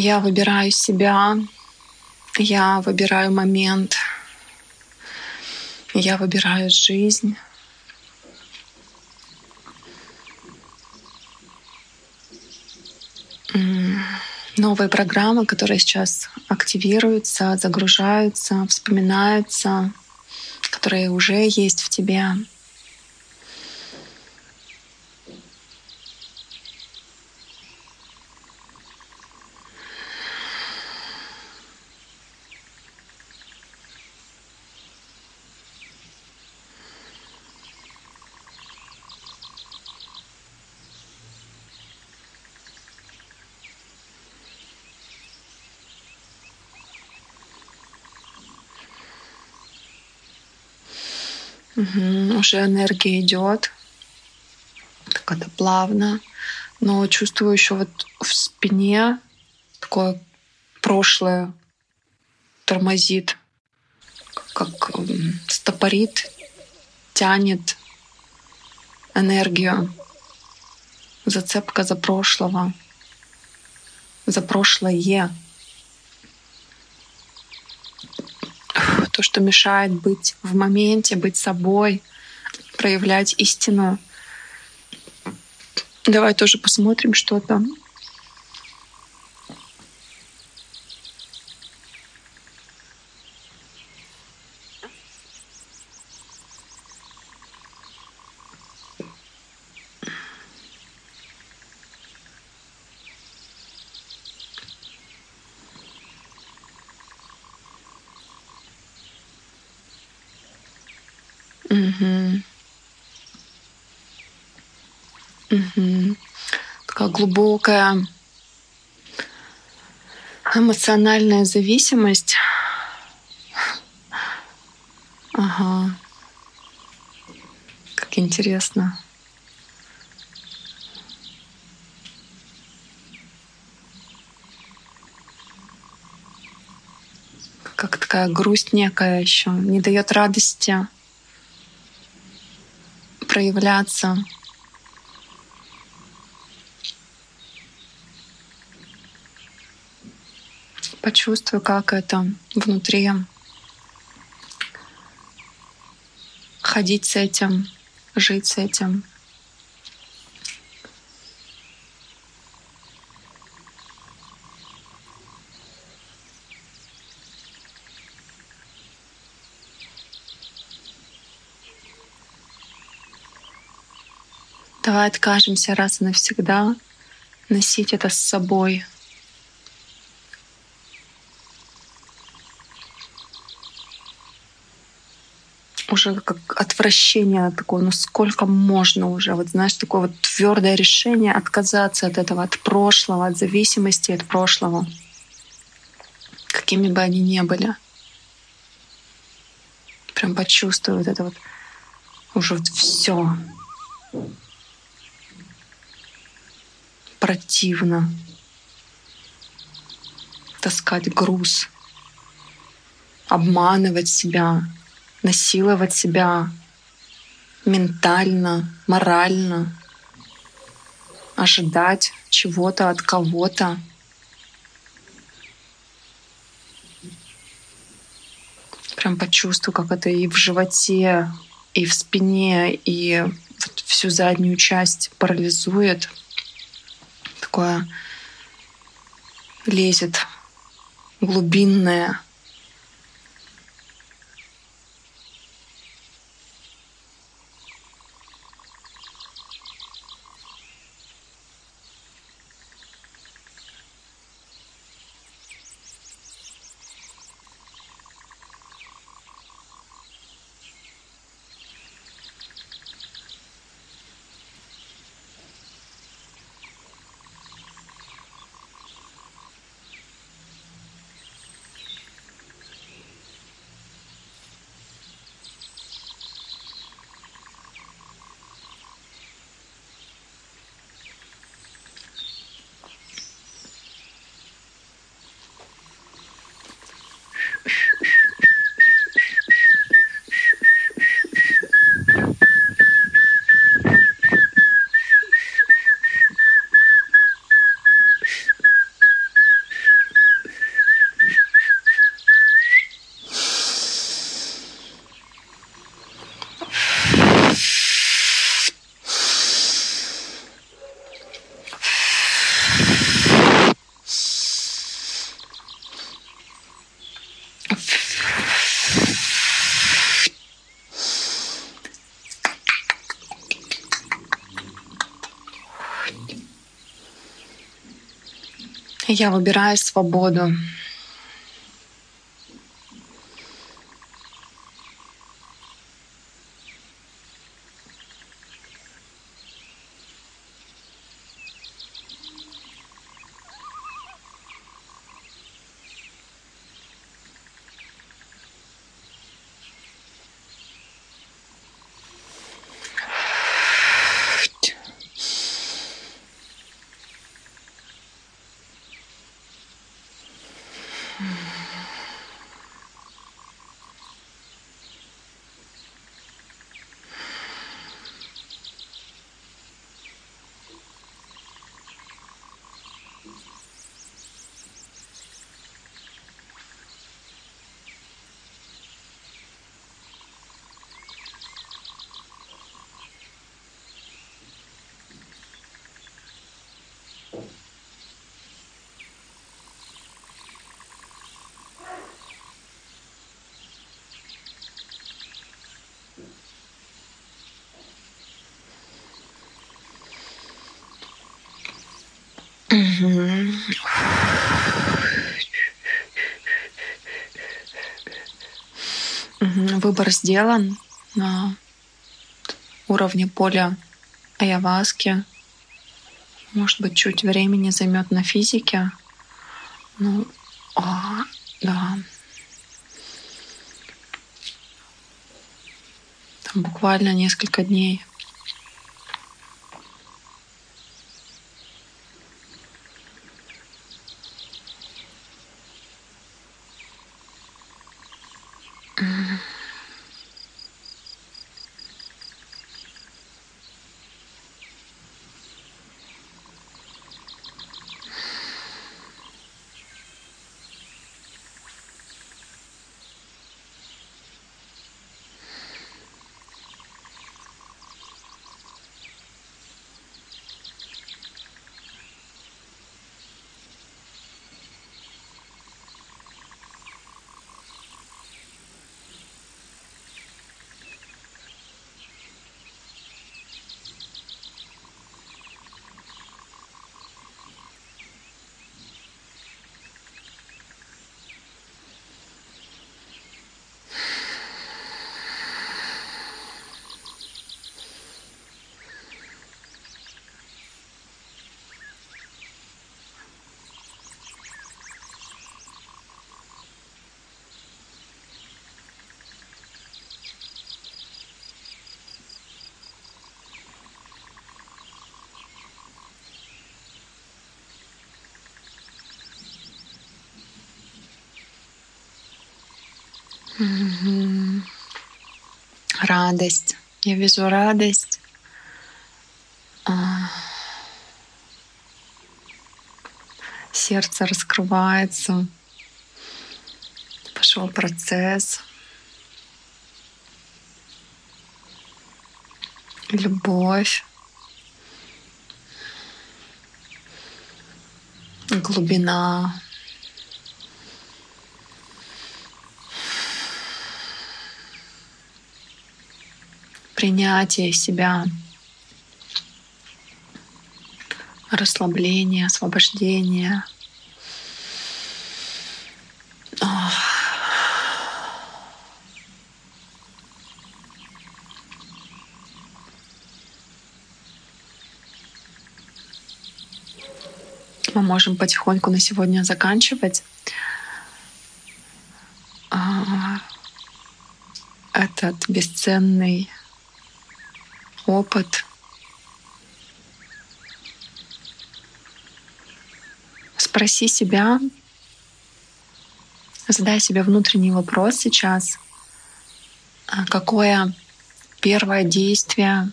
Я выбираю себя, я выбираю момент, я выбираю жизнь. Новые программы, которые сейчас активируются, загружаются, вспоминаются, которые уже есть в тебе. Угу, уже энергия идет. Так это плавно. Но чувствую еще вот в спине такое прошлое тормозит, как стопорит, тянет энергию. Зацепка за прошлого, за прошлое. То, что мешает быть в моменте, быть собой, проявлять истину. Давай тоже посмотрим, что там. Угу. Угу. Такая глубокая эмоциональная зависимость. Ага. Как интересно. Как такая грусть некая еще, не дает радости проявляться. Почувствуй, как это внутри. Ходить с этим, жить с этим. Давай откажемся раз и навсегда носить это с собой. уже как отвращение такое, ну сколько можно уже, вот знаешь, такое вот твердое решение отказаться от этого, от прошлого, от зависимости от прошлого, какими бы они ни были. Прям почувствуй вот это вот уже вот все противно. Таскать груз, обманывать себя, насиловать себя. Ментально, морально, ожидать чего-то от кого-то. Прям почувствую, как это и в животе, и в спине, и вот всю заднюю часть парализует такое лезет глубинное, Я выбираю свободу. Выбор сделан на уровне поля Аяваски. Может быть, чуть времени займет на физике. Ну, а, да. Там буквально несколько дней. Радость. Я вижу радость. А. Сердце раскрывается. Пошел процесс. Любовь. Глубина. Принятие себя, расслабление, освобождение. Мы можем потихоньку на сегодня заканчивать. А, этот бесценный опыт. Спроси себя, задай себе внутренний вопрос сейчас, а какое первое действие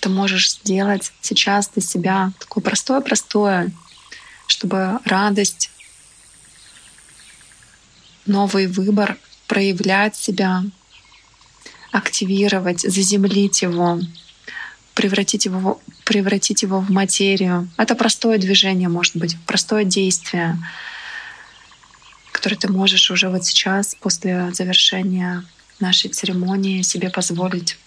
ты можешь сделать сейчас для себя, такое простое-простое, чтобы радость, новый выбор проявлять себя активировать, заземлить его, превратить его, превратить его в материю. Это простое движение, может быть, простое действие, которое ты можешь уже вот сейчас, после завершения нашей церемонии, себе позволить.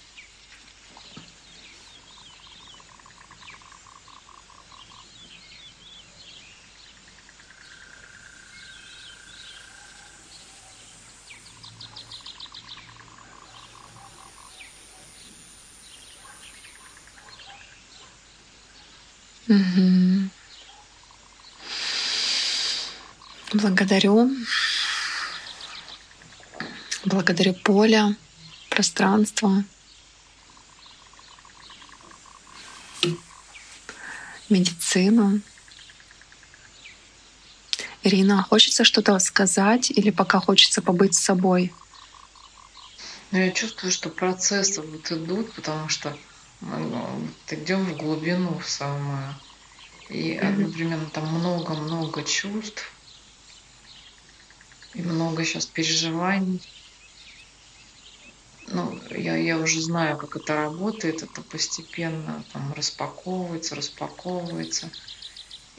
Угу. Благодарю. Благодарю поле, пространство, медицину. Ирина, хочется что-то сказать или пока хочется побыть с собой? Ну, я чувствую, что процессы вот идут, потому что идем в глубину в самую. И одновременно там много-много чувств и много сейчас переживаний. Ну, я, я уже знаю, как это работает, это постепенно там распаковывается, распаковывается.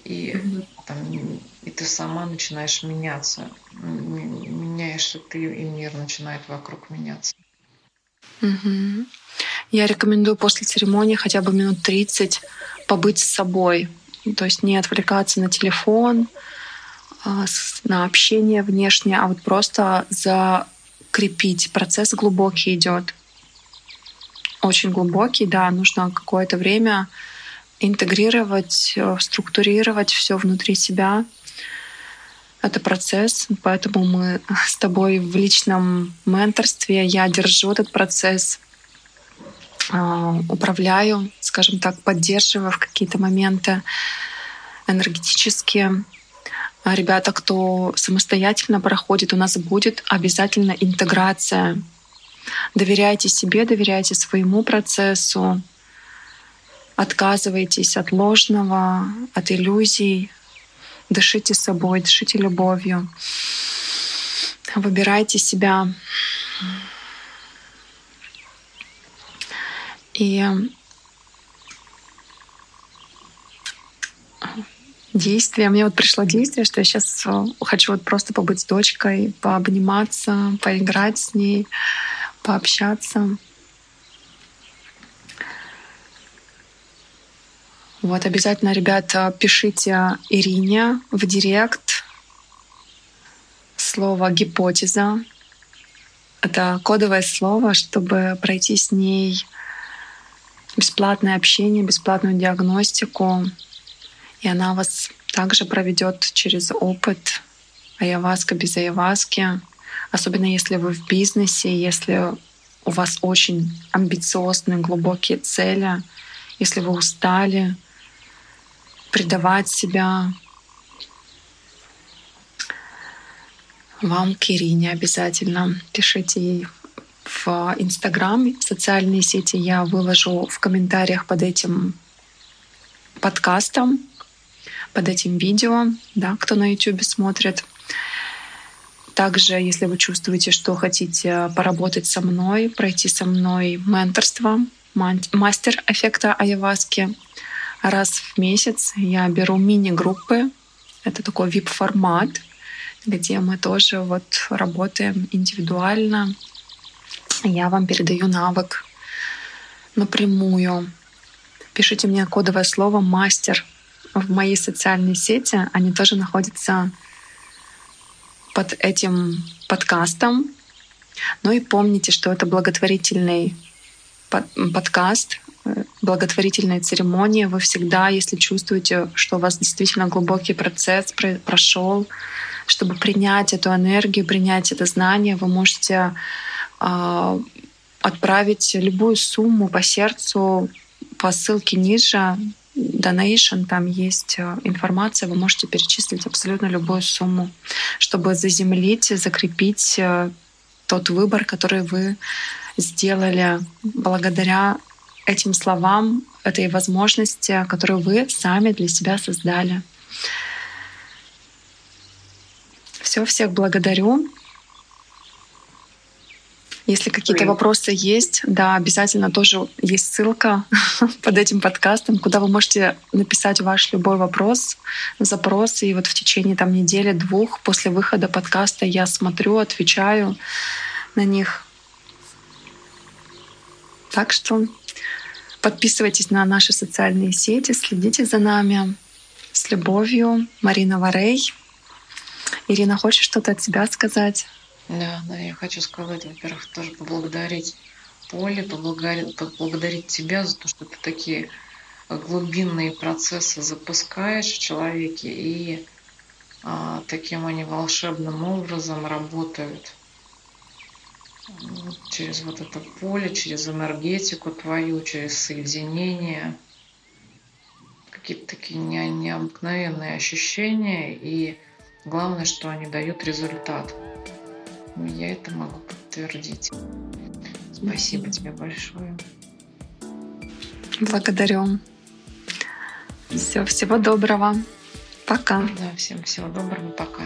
И, mm-hmm. там, и ты сама начинаешь меняться. Меняешь и ты, и мир начинает вокруг меняться. Mm-hmm. Я рекомендую после церемонии хотя бы минут 30 побыть с собой. То есть не отвлекаться на телефон, а, на общение внешнее, а вот просто закрепить. Процесс глубокий идет. Очень глубокий, да, нужно какое-то время интегрировать, э, структурировать все внутри себя. Это процесс, поэтому мы с тобой в личном менторстве. Я держу этот процесс, управляю, скажем так, поддерживаю в какие-то моменты энергетические. А ребята, кто самостоятельно проходит, у нас будет обязательно интеграция. Доверяйте себе, доверяйте своему процессу, отказывайтесь от ложного, от иллюзий, дышите собой, дышите любовью, выбирайте себя. И действие. Мне вот пришло действие, что я сейчас э, хочу вот просто побыть с дочкой, пообниматься, поиграть с ней, пообщаться. Вот, обязательно, ребята, пишите Ирине в директ слово «гипотеза». Это кодовое слово, чтобы пройти с ней бесплатное общение, бесплатную диагностику, и она вас также проведет через опыт айаваска без айаваски, особенно если вы в бизнесе, если у вас очень амбициозные, глубокие цели, если вы устали предавать себя, вам, Кирине, обязательно пишите ей в Инстаграм, в социальные сети. Я выложу в комментариях под этим подкастом под этим видео, да, кто на YouTube смотрит. Также, если вы чувствуете, что хотите поработать со мной, пройти со мной менторство, мастер эффекта Айаваски, раз в месяц я беру мини-группы. Это такой VIP-формат, где мы тоже вот работаем индивидуально. Я вам передаю навык напрямую. Пишите мне кодовое слово «мастер» в моей социальной сети, они тоже находятся под этим подкастом. Ну и помните, что это благотворительный подкаст, благотворительная церемония. Вы всегда, если чувствуете, что у вас действительно глубокий процесс прошел, чтобы принять эту энергию, принять это знание, вы можете э, отправить любую сумму по сердцу по ссылке ниже Donation, там есть э, информация, вы можете перечислить абсолютно любую сумму, чтобы заземлить, закрепить э, тот выбор, который вы сделали благодаря этим словам, этой возможности, которую вы сами для себя создали. Все, всех благодарю. Если какие-то вопросы есть, да, обязательно тоже есть ссылка [LAUGHS] под этим подкастом, куда вы можете написать ваш любой вопрос, запрос, и вот в течение там недели-двух после выхода подкаста я смотрю, отвечаю на них. Так что подписывайтесь на наши социальные сети, следите за нами. С любовью, Марина Варей. Ирина, хочешь что-то от себя сказать? Да, да, я хочу сказать, во-первых, тоже поблагодарить Поле, поблагодарить, поблагодарить тебя за то, что ты такие глубинные процессы запускаешь в человеке, и а, таким они волшебным образом работают через вот это поле, через энергетику твою, через соединение. Какие-то такие не, необыкновенные ощущения, и главное, что они дают результат. Я это могу подтвердить. Спасибо тебе большое. Благодарю. Все, всего доброго. Пока. Да, всем всего доброго. Пока.